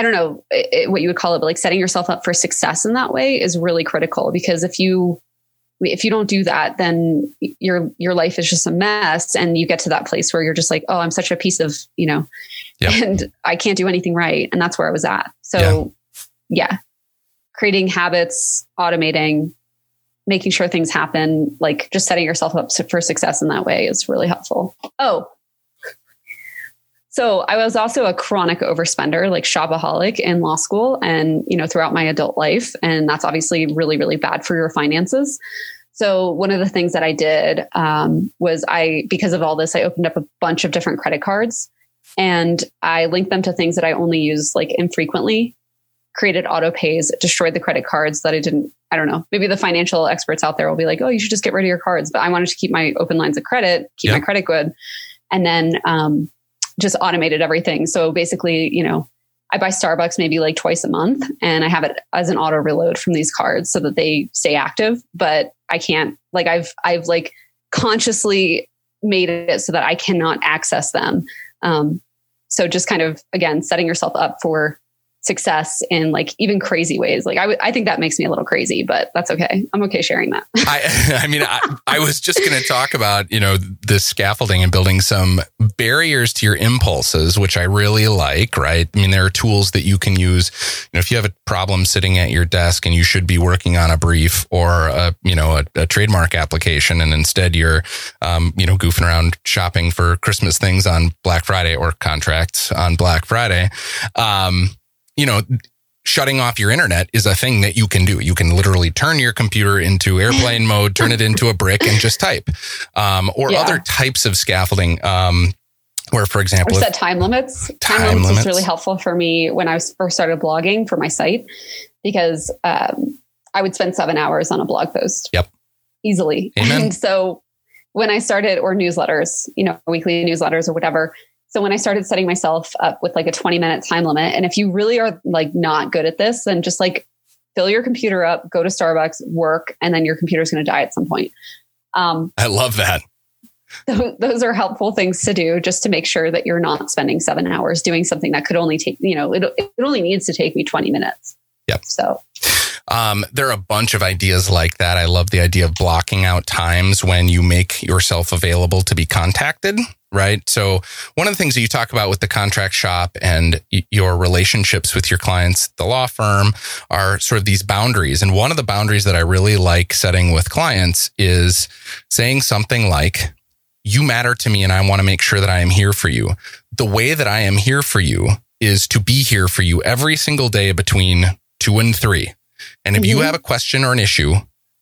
I don't know it, what you would call it, but like setting yourself up for success in that way is really critical because if you if you don't do that, then your your life is just a mess, and you get to that place where you're just like, oh, I'm such a piece of you know, yep. and I can't do anything right, and that's where I was at. So, yeah, yeah. creating habits, automating, making sure things happen, like just setting yourself up for success in that way is really helpful. Oh, so I was also a chronic overspender, like shopaholic in law school and, you know, throughout my adult life. And that's obviously really, really bad for your finances. So one of the things that I did um, was I, because of all this, I opened up a bunch of different credit cards and I linked them to things that I only use like infrequently, created auto pays, destroyed the credit cards that I didn't, I don't know, maybe the financial experts out there will be like, oh, you should just get rid of your cards. But I wanted to keep my open lines of credit, keep my credit good. And then, um, just automated everything. So basically, you know, I buy Starbucks maybe like twice a month and I have it as an auto reload from these cards so that they stay active, but I can't like I've I've like consciously made it so that I cannot access them. Um, so just kind of again setting yourself up for success in like even crazy ways. Like I, w- I think that makes me a little crazy, but that's okay. I'm okay sharing that. I, I mean, I, I was just going to talk about, you know, the scaffolding and building some barriers to your impulses, which I really like, right? I mean, there are tools that you can use. You know, if you have a problem sitting at your desk and you should be working on a brief or a, you know, a, a trademark application and instead you're, um, you know, goofing around shopping for Christmas things on Black Friday or contracts on Black Friday. Um, you know, shutting off your internet is a thing that you can do. You can literally turn your computer into airplane mode, turn it into a brick, and just type. Um, or yeah. other types of scaffolding. Um, where, for example, or set time limits. Time, time limits, limits was really helpful for me when I first started blogging for my site because um, I would spend seven hours on a blog post. Yep. Easily. Amen. And so when I started, or newsletters, you know, weekly newsletters or whatever, so when I started setting myself up with like a 20 minute time limit, and if you really are like not good at this, then just like fill your computer up, go to Starbucks, work, and then your computer's going to die at some point. Um, I love that. Th- those are helpful things to do just to make sure that you're not spending seven hours doing something that could only take, you know, it, it only needs to take me 20 minutes. Yep. So um, there are a bunch of ideas like that. I love the idea of blocking out times when you make yourself available to be contacted right? So, one of the things that you talk about with the contract shop and your relationships with your clients, the law firm, are sort of these boundaries. And one of the boundaries that I really like setting with clients is saying something like, You matter to me, and I want to make sure that I am here for you. The way that I am here for you is to be here for you every single day between two and three. And if you Mhm. have a question or an issue,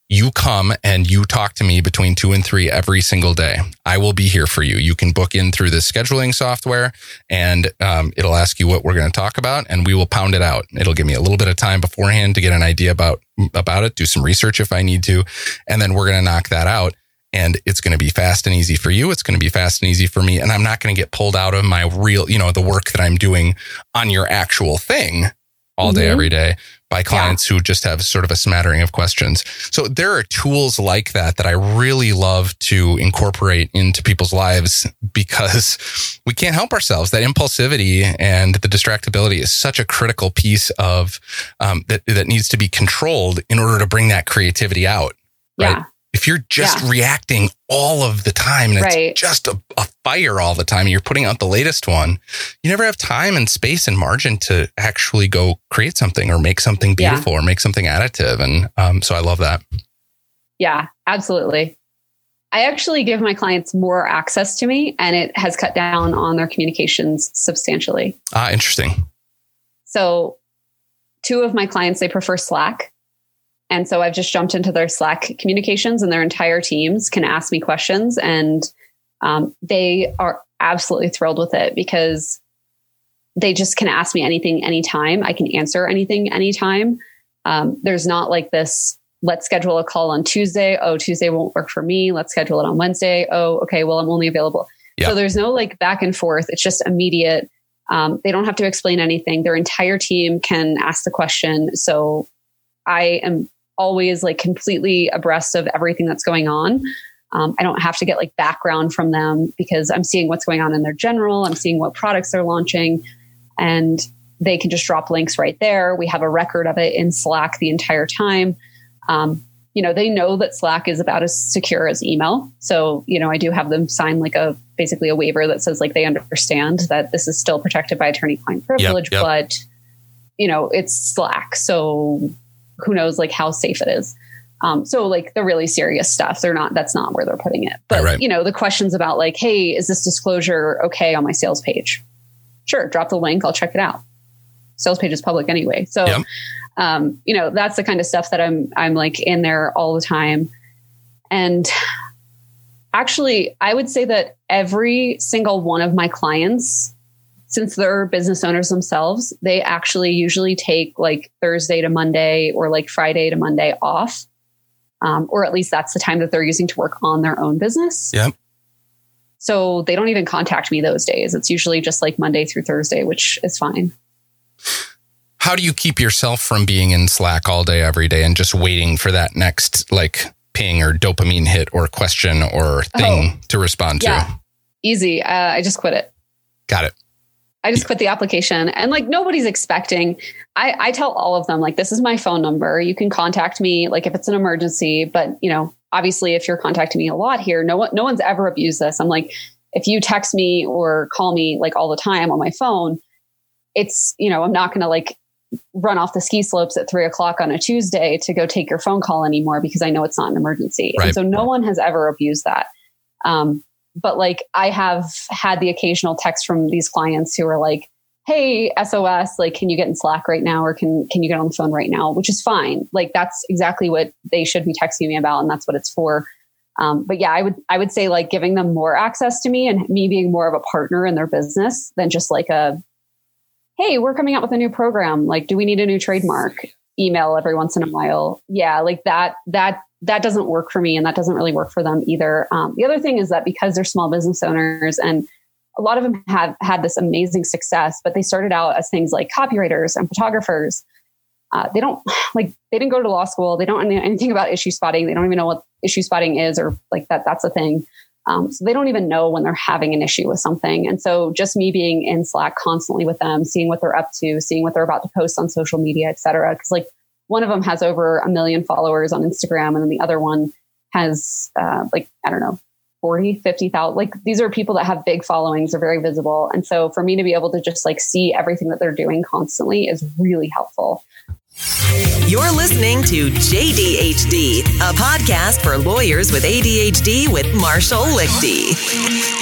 you come and you talk to me between two and three every single day. I will be here for you. You can book in through the scheduling software and um, it'll ask you what we're going to talk about and we will pound it out. It'll give me a little bit of time beforehand to get an idea about, about it, do some research if I need to. And then we're going to knock that out and it's going to be fast and easy for you. It's going to be fast and easy for me. And I'm not going to get pulled out of my real, you know, the work that I'm doing on your actual thing all day, Mhm. every day by clients who just have sort of a smattering of questions. So there are tools like that that I really love to incorporate into people's lives because we can't help ourselves. That impulsivity and the distractibility is such a critical piece of um, that that needs to be controlled in order to bring that creativity out. Right. Yeah. If you're just Yeah. reacting all of the time and Right. it's just a, a fire all the time and you're putting out the latest one, you never have time and space and margin to actually go create something or make something Yeah. beautiful or make something additive. And um, so I love that. Yeah, absolutely. I actually give my clients more access to me and it has cut down on their communications substantially. Ah, interesting. So, two of my clients, they prefer Slack. And so I've just jumped into their Slack communications and their entire teams can ask me questions. And um, they are absolutely thrilled with it because they just can ask me anything anytime. I can answer anything anytime. Um, there's not like this, let's schedule a call on Tuesday. Oh, Tuesday won't work for me. Let's schedule it on Wednesday. Oh, okay. Well, I'm only available. Yeah. So there's no like back and forth. It's just immediate. Um, they don't have to explain anything. Their entire team can ask the question. So I am always like completely abreast of everything that's going on. Um, I don't have to get like background from them because I'm seeing what's going on in their general. I'm seeing what products they're launching, and they can just drop links right there. We have a record of it in Slack the entire time. Um, you know, they know that Slack is about as secure as email. So, you know, I do have them sign like a basically a waiver that says like they understand that this is still protected by attorney client privilege, yep. but you know, it's Slack. So who knows like how safe it is. Um, so like the really serious stuff, they're not, that's not where they're putting it. But Right, you know, the questions about like, hey, is this disclosure okay on my sales page? Sure, drop the link, I'll check it out. Sales page is public anyway. So Yep. um, you know, that's the kind of stuff that I'm I'm like in there all the time. And actually, I would say that every single one of my clients since they're business owners themselves, they actually usually take like Thursday to Monday or like Friday to Monday off. Um, or at least that's the time that they're using to work on their own business. Yep. So they don't even contact me those days. It's usually just like Monday through Thursday, which is fine. How do you keep yourself from being in Slack all day, every day, and just waiting for that next like ping or dopamine hit or question or thing to respond to? Oh. Yeah. Easy. Uh, I just quit it. Got it. I just quit the application and like nobody's expecting. I, I tell all of them, like, this is my phone number. You can contact me, like, if it's an emergency. But, you know, obviously, if you're contacting me a lot here, no one, no one's ever abused this. I'm like, if you text me or call me like all the time on my phone, it's, you know, I'm not going to like run off the ski slopes at three o'clock on a Tuesday to go take your phone call anymore because I know it's not an emergency. Right. And so no one has ever abused that. Um, but like I have had the occasional text from these clients who are like, "Hey, SOS, like, can you get in Slack right now, or can can you get on the phone right now?" Which is fine. Like that's exactly what they should be texting me about, and that's what it's for. Um, but yeah, I would I would say like giving them more access to me and me being more of a partner in their business than just like a, "Hey, we're coming out with a new program. Like, do we need a new trademark?" Email every once in a while. Yeah, like that that that doesn't work for me and that doesn't really work for them either. Um, the other thing is that because they're small business owners and a lot of them have had this amazing success, but they started out as things like copywriters and photographers. Uh, they don't like they didn't go to law school. They don't know anything about issue spotting. They don't even know what issue spotting is or like that. That's a thing. Um, so they don't even know when they're having an issue with something. And so just me being in Slack constantly with them, seeing what they're up to, seeing what they're about to post on social media, et cetera. Because like one of them has over a million followers on Instagram, and then the other one has uh, like I don't know 40, 50,000. Like these are people that have big followings, are very visible. And so for me to be able to just like see everything that they're doing constantly is really helpful. You're listening to JDHD, a podcast for lawyers with ADHD with Marshall Lichty.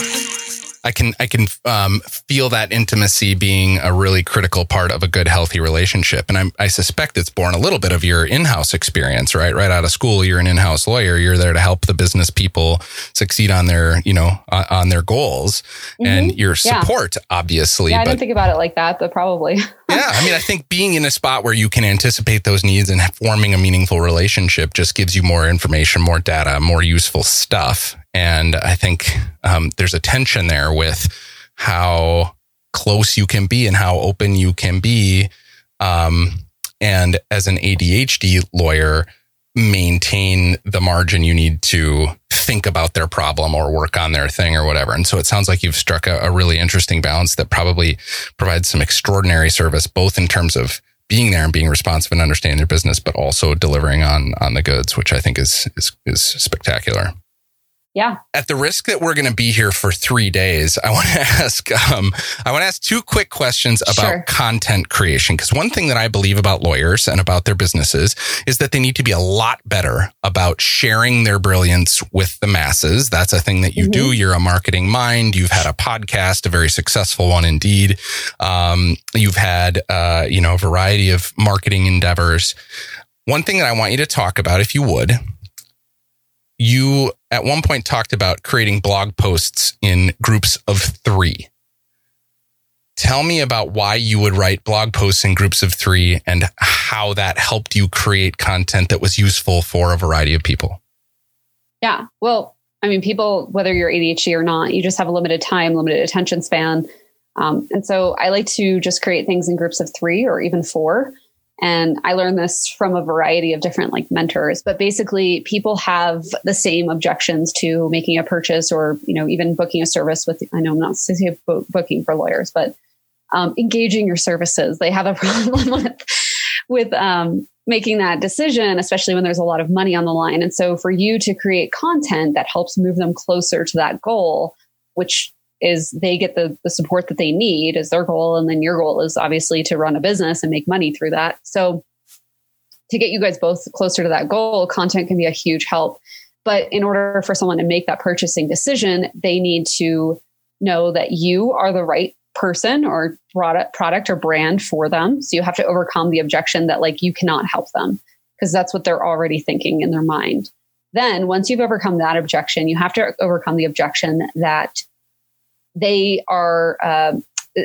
I can I can um, feel that intimacy being a really critical part of a good healthy relationship, and I'm, I suspect it's born a little bit of your in-house experience, right? Right out of school, you're an in-house lawyer. You're there to help the business people succeed on their you know on their goals, mm-hmm. and your support, yeah. obviously. Yeah, I didn't think about it like that, but probably. yeah, I mean, I think being in a spot where you can anticipate those needs and forming a meaningful relationship just gives you more information, more data, more useful stuff, and I think um, there's a tension there with how close you can be and how open you can be. Um, and as an ADHD lawyer, maintain the margin you need to think about their problem or work on their thing or whatever. And so it sounds like you've struck a, a really interesting balance that probably provides some extraordinary service, both in terms of being there and being responsive and understanding their business, but also delivering on on the goods, which I think is is, is spectacular yeah. At the risk that we're going to be here for three days, I want to ask, um, I want to ask two quick questions about sure. content creation. Because one thing that I believe about lawyers and about their businesses is that they need to be a lot better about sharing their brilliance with the masses. That's a thing that you mm-hmm. do. You're a marketing mind. You've had a podcast, a very successful one indeed. Um, you've had, uh, you know, a variety of marketing endeavors. One thing that I want you to talk about, if you would, you at one point talked about creating blog posts in groups of three. Tell me about why you would write blog posts in groups of three and how that helped you create content that was useful for a variety of people. Yeah. Well, I mean, people, whether you're ADHD or not, you just have a limited time, limited attention span. Um, and so I like to just create things in groups of three or even four. And I learned this from a variety of different like mentors, but basically people have the same objections to making a purchase or, you know, even booking a service with, I know I'm not saying booking for lawyers, but um, engaging your services. They have a problem with, with um, making that decision, especially when there's a lot of money on the line. And so for you to create content that helps move them closer to that goal, which is they get the, the support that they need is their goal. And then your goal is obviously to run a business and make money through that. So to get you guys both closer to that goal, content can be a huge help. But in order for someone to make that purchasing decision, they need to know that you are the right person or product product or brand for them. So you have to overcome the objection that like you cannot help them because that's what they're already thinking in their mind. Then once you've overcome that objection, you have to overcome the objection that they are uh,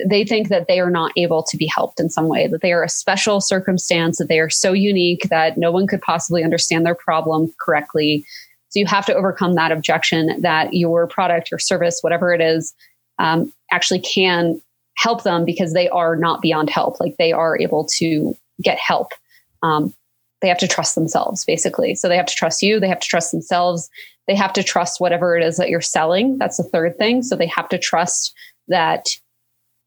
they think that they are not able to be helped in some way, that they are a special circumstance, that they are so unique that no one could possibly understand their problem correctly. So you have to overcome that objection that your product, your service, whatever it is, um, actually can help them because they are not beyond help. Like they are able to get help. Um, they have to trust themselves, basically. So they have to trust you. They have to trust themselves. They have to trust whatever it is that you're selling. That's the third thing. So they have to trust that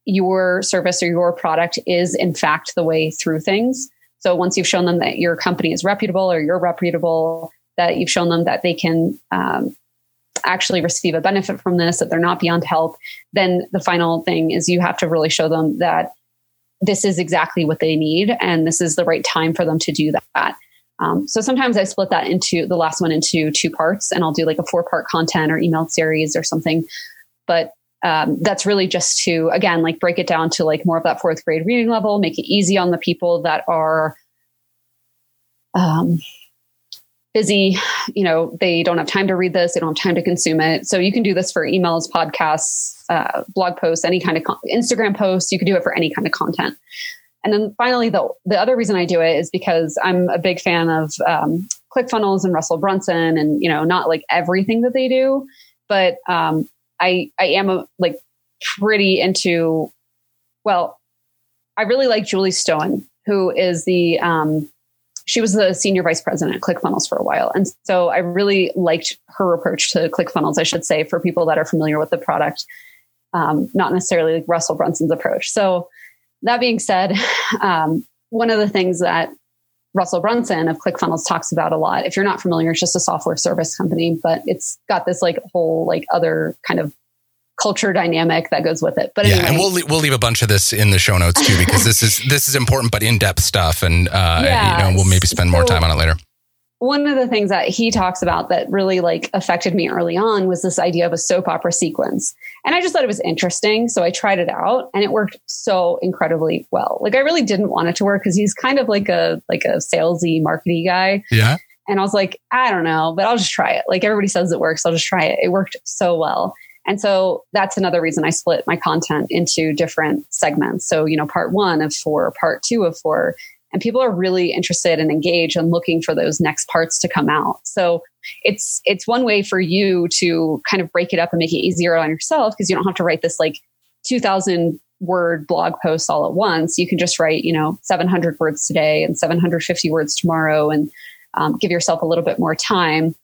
your service or your product is, in fact, the way through things. So once you've shown them that your company is reputable or you're reputable, that you've shown them that they can um, actually receive a benefit from this, that they're not beyond help, then the final thing is you have to really show them that this is exactly what they need and this is the right time for them to do that. Um, so sometimes I split that into the last one into two parts, and I'll do like a four part content or email series or something. But um, that's really just to again like break it down to like more of that fourth grade reading level, make it easy on the people that are um, busy. You know, they don't have time to read this, they don't have time to consume it. So you can do this for emails, podcasts, uh, blog posts, any kind of con- Instagram posts. You can do it for any kind of content. And then finally, the, the other reason I do it is because I'm a big fan of um, ClickFunnels and Russell Brunson and, you know, not like everything that they do, but um, I, I am a, like pretty into, well, I really like Julie Stoian, who is the, um, she was the senior vice president at ClickFunnels for a while. And so I really liked her approach to ClickFunnels, I should say, for people that are familiar with the product, um, not necessarily like Russell Brunson's approach. So that being said, um, one of the things that Russell Brunson of ClickFunnels talks about a lot. If you're not familiar, it's just a software service company, but it's got this like whole like other kind of culture dynamic that goes with it. But yeah, anyway. and we'll we'll leave a bunch of this in the show notes too because this is this is important but in depth stuff, and uh, yeah, you know we'll maybe spend more time on it later. One of the things that he talks about that really like affected me early on was this idea of a soap opera sequence. And I just thought it was interesting. So I tried it out and it worked so incredibly well. Like I really didn't want it to work because he's kind of like a like a salesy, marketing guy. Yeah. And I was like, I don't know, but I'll just try it. Like everybody says it works. I'll just try it. It worked so well. And so that's another reason I split my content into different segments. So, you know, part one of four, part two of four. And people are really interested and engaged and looking for those next parts to come out. So it's it's one way for you to kind of break it up and make it easier on yourself because you don't have to write this like 2000 word blog post all at once. You can just write, you know, 700 words today and 750 words tomorrow and um, give yourself a little bit more time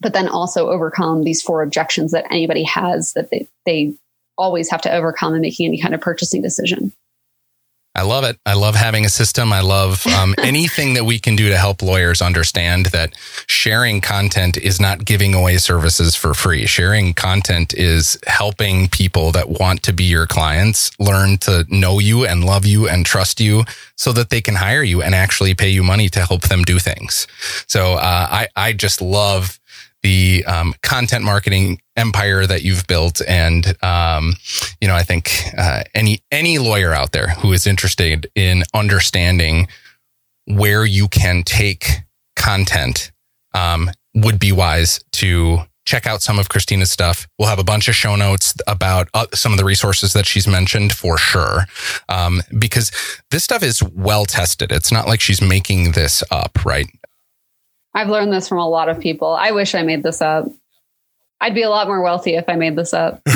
but then also overcome these four objections that anybody has that they, they always have to overcome in making any kind of purchasing decision. I love it. I love having a system. I love um, anything that we can do to help lawyers understand that sharing content is not giving away services for free. Sharing content is helping people that want to be your clients learn to know you and love you and trust you so that they can hire you and actually pay you money to help them do things. So uh, I, I just love the um, content marketing empire that you've built. And, um, you know, I think uh, any any lawyer out there who is interested in understanding where you can take content um, would be wise to check out some of Christina's stuff. We'll have a bunch of show notes about uh, some of the resources that she's mentioned for sure. Um, because this stuff is well tested. It's not like she's making this up, right? I've learned this from a lot of people. I wish I made this up. I'd be a lot more wealthy if I made this up.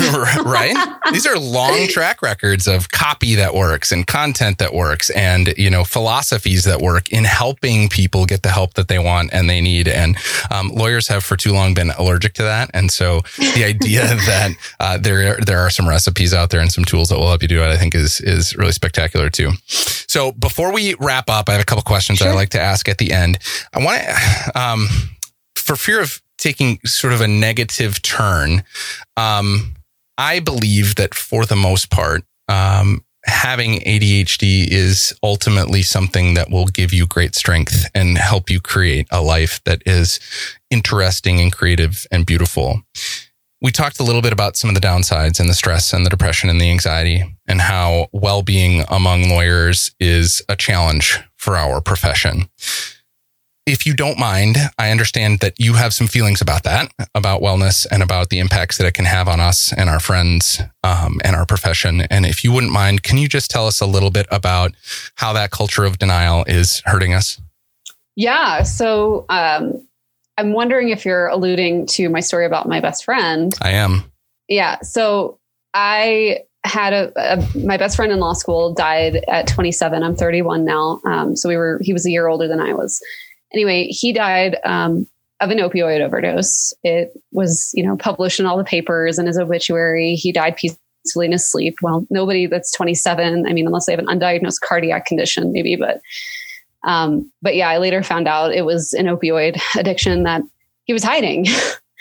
right? These are long track records of copy that works and content that works and, you know, philosophies that work in helping people get the help that they want and they need. And um, lawyers have for too long been allergic to that. And so the idea that uh, there, there are some recipes out there and some tools that will help you do it, I think is, is really spectacular too. So before we wrap up, I have a couple questions sure. that I like to ask at the end. I want to, um, for fear of taking sort of a negative turn, um, I believe that for the most part, um, having ADHD is ultimately something that will give you great strength and help you create a life that is interesting and creative and beautiful. We talked a little bit about some of the downsides and the stress and the depression and the anxiety and how well being among lawyers is a challenge for our profession if you don't mind, I understand that you have some feelings about that, about wellness and about the impacts that it can have on us and our friends um, and our profession. And if you wouldn't mind, can you just tell us a little bit about how that culture of denial is hurting us? Yeah. So um, I'm wondering if you're alluding to my story about my best friend. I am. Yeah. So I had a, a, my best friend in law school died at 27 i'm 31 now um, so we were he was a year older than i was anyway, he died um, of an opioid overdose. It was, you know, published in all the papers and his obituary. He died peacefully in his sleep. Well, nobody that's 27, I mean, unless they have an undiagnosed cardiac condition, maybe, but, um, but yeah, I later found out it was an opioid addiction that he was hiding.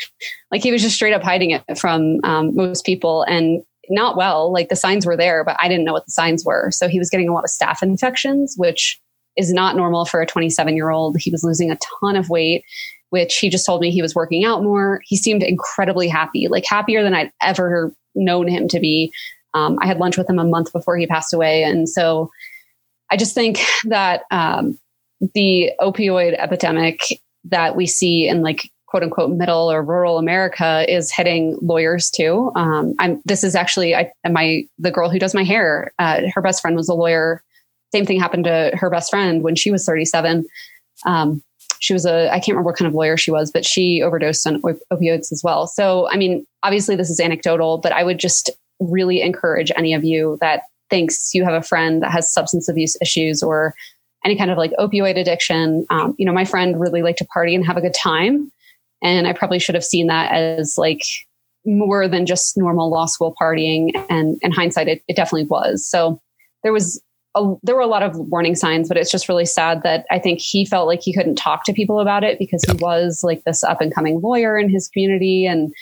like he was just straight up hiding it from um, most people and not well. Like the signs were there, but I didn't know what the signs were. So he was getting a lot of staph infections, which is not normal for a 27 year old. He was losing a ton of weight, which he just told me he was working out more. He seemed incredibly happy, like happier than I'd ever known him to be. Um, I had lunch with him a month before he passed away. And so I just think that um, the opioid epidemic that we see in like quote unquote middle or rural America is hitting lawyers too. Um, I'm, this is actually I, my the girl who does my hair. Uh, her best friend was a lawyer same thing happened to her best friend when she was 37. Um, she was a, I can't remember what kind of lawyer she was, but she overdosed on op- opioids as well. So, I mean, obviously this is anecdotal, but I would just really encourage any of you that thinks you have a friend that has substance abuse issues or any kind of like opioid addiction. Um, you know, my friend really liked to party and have a good time. And I probably should have seen that as like more than just normal law school partying. And in hindsight, it, it definitely was. So there was a, there were a lot of warning signs, but it's just really sad that I think he felt like he couldn't talk to people about it because he was like this up and coming lawyer in his community and,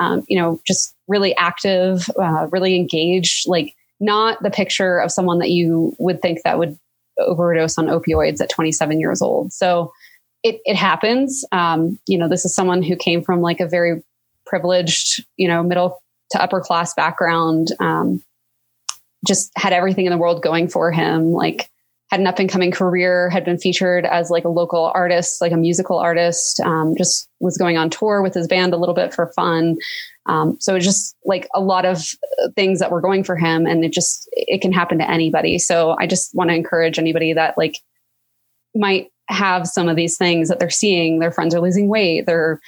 um, you know, just really active, uh, really engaged, like not the picture of someone that you would think that would overdose on opioids at 27 years old. So it, it happens. Um, you know, this is someone who came from like a very privileged, you know, middle to upper class background. Um, just had everything in the world going for him. Like had an up and coming career, had been featured as like a local artist, like a musical artist. Um, just was going on tour with his band a little bit for fun. Um, so it's just like a lot of things that were going for him, and it just it can happen to anybody. So I just want to encourage anybody that like might have some of these things that they're seeing. Their friends are losing weight. They're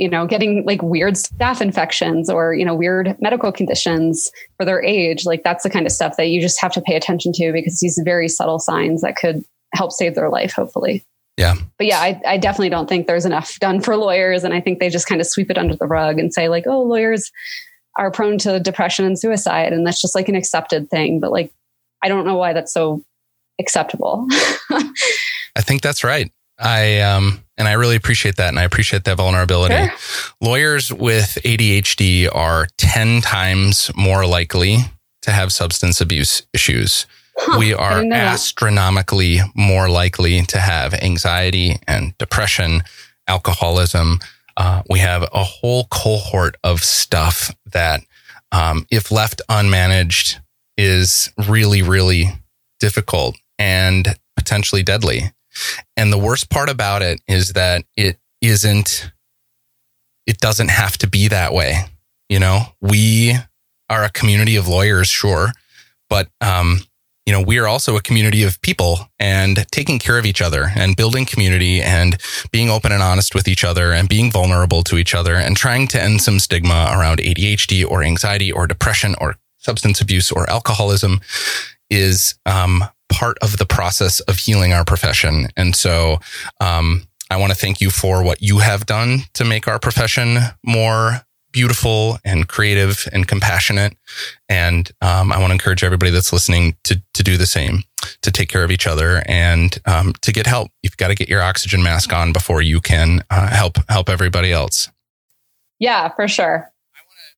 you know, getting like weird staph infections or, you know, weird medical conditions for their age. Like that's the kind of stuff that you just have to pay attention to because these very subtle signs that could help save their life, hopefully. Yeah. But yeah, I, I definitely don't think there's enough done for lawyers. And I think they just kind of sweep it under the rug and say, like, oh, lawyers are prone to depression and suicide. And that's just like an accepted thing. But like, I don't know why that's so acceptable. I think that's right. I um and I really appreciate that and I appreciate that vulnerability. Sure. Lawyers with ADHD are 10 times more likely to have substance abuse issues. Huh, we are astronomically more likely to have anxiety and depression, alcoholism. Uh, we have a whole cohort of stuff that, um, if left unmanaged, is really, really difficult and potentially deadly. And the worst part about it is that it isn't, it doesn't have to be that way. You know, we are a community of lawyers, sure, but, um, you know, we are also a community of people and taking care of each other and building community and being open and honest with each other and being vulnerable to each other and trying to end some stigma around ADHD or anxiety or depression or substance abuse or alcoholism is um, part of the process of healing our profession. And so, um, I want to thank you for what you have done to make our profession more beautiful and creative and compassionate. And um, I want to encourage everybody that's listening to to do the same, to take care of each other and um, to get help. You've got to get your oxygen mask on before you can uh, help help everybody else. Yeah, for sure.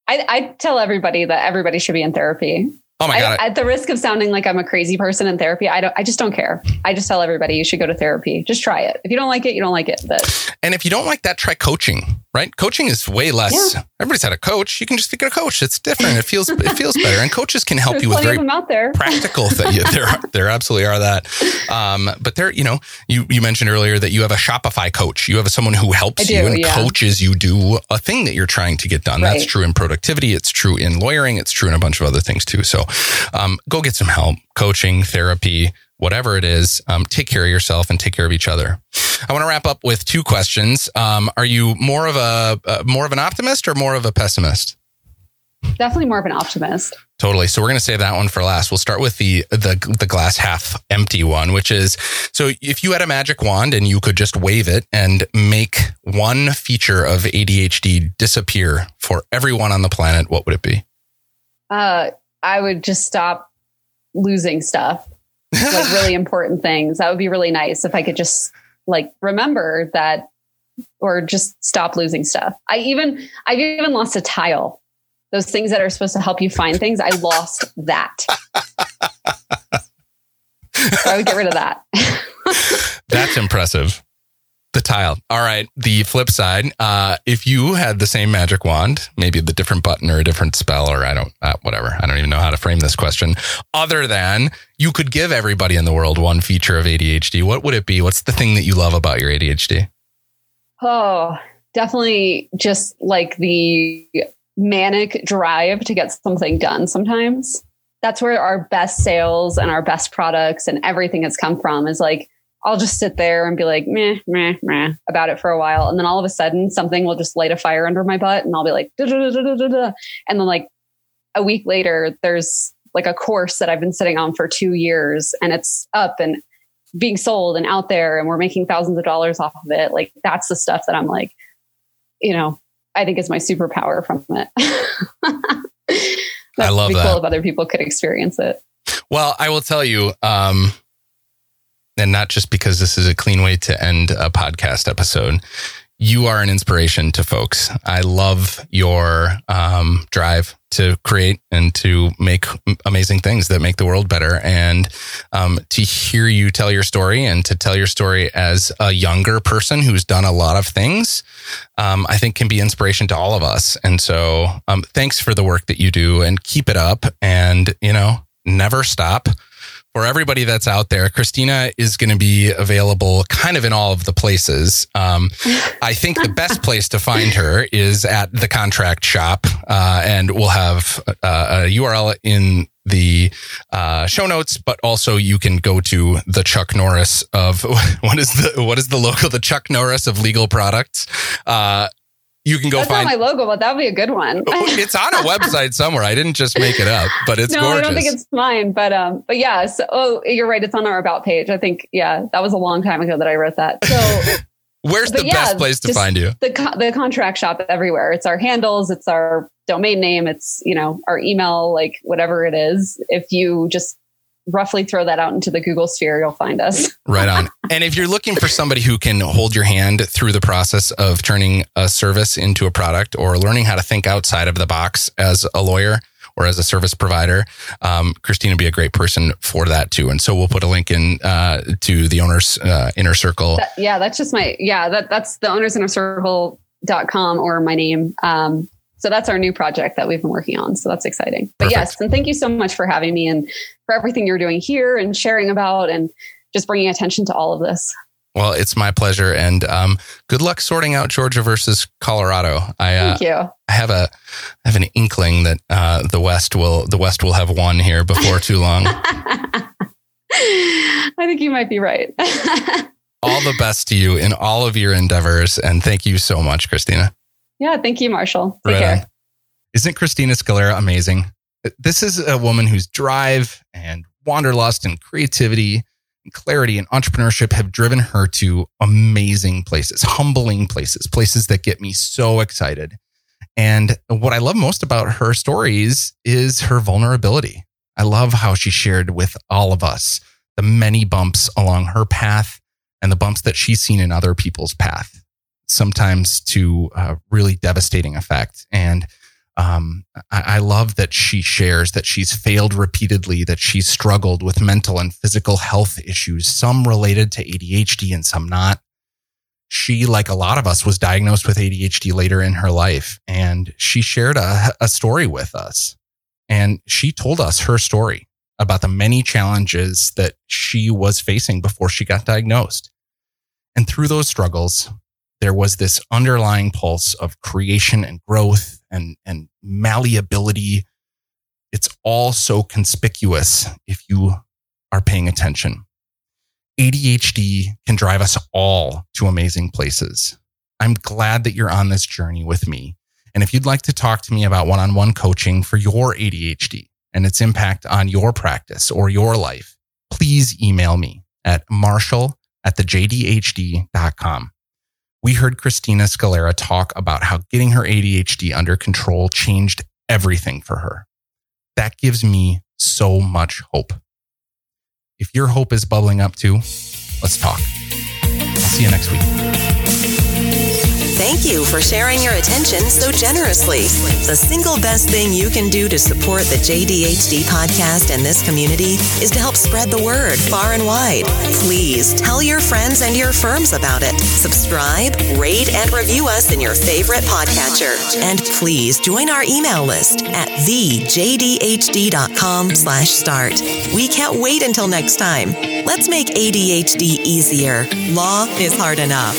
I, I tell everybody that everybody should be in therapy. Oh my god! I, at the risk of sounding like I'm a crazy person in therapy, I don't. I just don't care. I just tell everybody you should go to therapy. Just try it. If you don't like it, you don't like it. But and if you don't like that, try coaching. Right? Coaching is way less. Yeah. Everybody's had a coach. You can just get a coach. It's different. It feels it feels better. And coaches can help There's you with very out there. practical things. Yeah, there there absolutely are that. Um, but there, you know, you you mentioned earlier that you have a Shopify coach. You have someone who helps do, you and yeah. coaches you do a thing that you're trying to get done. Right. That's true in productivity. It's true in lawyering. It's true in a bunch of other things too. So, um, go get some help, coaching, therapy, whatever it is. Um, take care of yourself and take care of each other. I want to wrap up with two questions. Um, are you more of a uh, more of an optimist or more of a pessimist? Definitely more of an optimist. Totally. So we're going to save that one for last. We'll start with the the the glass half empty one, which is so if you had a magic wand and you could just wave it and make one feature of ADHD disappear for everyone on the planet, what would it be? Uh, I would just stop losing stuff, like really important things. That would be really nice if I could just like remember that or just stop losing stuff. I even I've even lost a tile. Those things that are supposed to help you find things, I lost that. so I would get rid of that. That's impressive. The tile. All right. The flip side, uh, if you had the same magic wand, maybe the different button or a different spell, or I don't, uh, whatever. I don't even know how to frame this question. Other than you could give everybody in the world one feature of ADHD, what would it be? What's the thing that you love about your ADHD? Oh, definitely just like the manic drive to get something done sometimes. That's where our best sales and our best products and everything has come from is like I'll just sit there and be like, meh, meh, meh about it for a while. And then all of a sudden something will just light a fire under my butt and I'll be like, da, da, da, and then like a week later, there's like a course that I've been sitting on for two years and it's up and being sold and out there and we're making thousands of dollars off of it. Like that's the stuff that I'm like, you know, I think is my superpower from it. I love be that. cool if other people could experience it. Well, I will tell you, um, and not just because this is a clean way to end a podcast episode. You are an inspiration to folks. I love your um, drive to create and to make amazing things that make the world better. And um, to hear you tell your story and to tell your story as a younger person who's done a lot of things, um, I think can be inspiration to all of us. And so, um, thanks for the work that you do and keep it up. And you know, never stop for everybody that's out there, Christina is going to be available kind of in all of the places. Um, I think the best place to find her is at the contract shop, uh, and we'll have uh, a URL in the uh, show notes, but also you can go to the Chuck Norris of what is the what is the logo? The Chuck Norris of legal products. Uh, you can go That's find not my logo, but that would be a good one. it's on a website somewhere. I didn't just make it up, but it's no, gorgeous. I don't think it's mine, but um, but yeah. So, oh, you're right. It's on our about page. I think yeah, that was a long time ago that I wrote that. So. Where's the yeah, best place to find you? The the contract shop everywhere. It's our handles. It's our domain name. It's you know our email, like whatever it is. If you just roughly throw that out into the Google sphere, you'll find us. right on. And if you're looking for somebody who can hold your hand through the process of turning a service into a product or learning how to think outside of the box as a lawyer or as a service provider, um, Christina would be a great person for that too. And so we'll put a link in uh, to the owner's uh, inner circle. That, yeah, that's just my, yeah, that, that's the owner's inner circle.com or my name. Um, so that's our new project that we've been working on. So that's exciting. But Perfect. yes, and thank you so much for having me and for everything you're doing here and sharing about and just bringing attention to all of this. Well, it's my pleasure, and um, good luck sorting out Georgia versus Colorado. I uh, thank you. I have a I have an inkling that uh, the West will the West will have won here before too long. I think you might be right. all the best to you in all of your endeavors, and thank you so much, Christina. Yeah, thank you, Marshall. Take right care. On. Isn't Christina Scalera amazing? This is a woman whose drive and wanderlust and creativity and clarity and entrepreneurship have driven her to amazing places, humbling places, places that get me so excited. And what I love most about her stories is her vulnerability. I love how she shared with all of us the many bumps along her path and the bumps that she's seen in other people's path sometimes to uh, really devastating effect. And um, I, I, love that she shares that she's failed repeatedly, that she's struggled with mental and physical health issues, some related to ADHD and some not. She, like a lot of us, was diagnosed with ADHD later in her life, and she shared a, a story with us. And she told us her story about the many challenges that she was facing before she got diagnosed. And through those struggles, there was this underlying pulse of creation and growth and, and malleability. It's all so conspicuous if you are paying attention. ADHD can drive us all to amazing places. I'm glad that you're on this journey with me. And if you'd like to talk to me about one on one coaching for your ADHD and its impact on your practice or your life, please email me at marshall at thejdhd.com we heard Christina Scalera talk about how getting her ADHD under control changed everything for her. That gives me so much hope. If your hope is bubbling up too, let's talk. I'll see you next week. Thank you for sharing your attention so generously. The single best thing you can do to support the JDHD podcast and this community is to help spread the word far and wide. Please tell your friends and your firms about it. Subscribe, rate, and review us in your favorite podcatcher. And please join our email list at thejdhd.com slash start. We can't wait until next time. Let's make ADHD easier. Law is hard enough.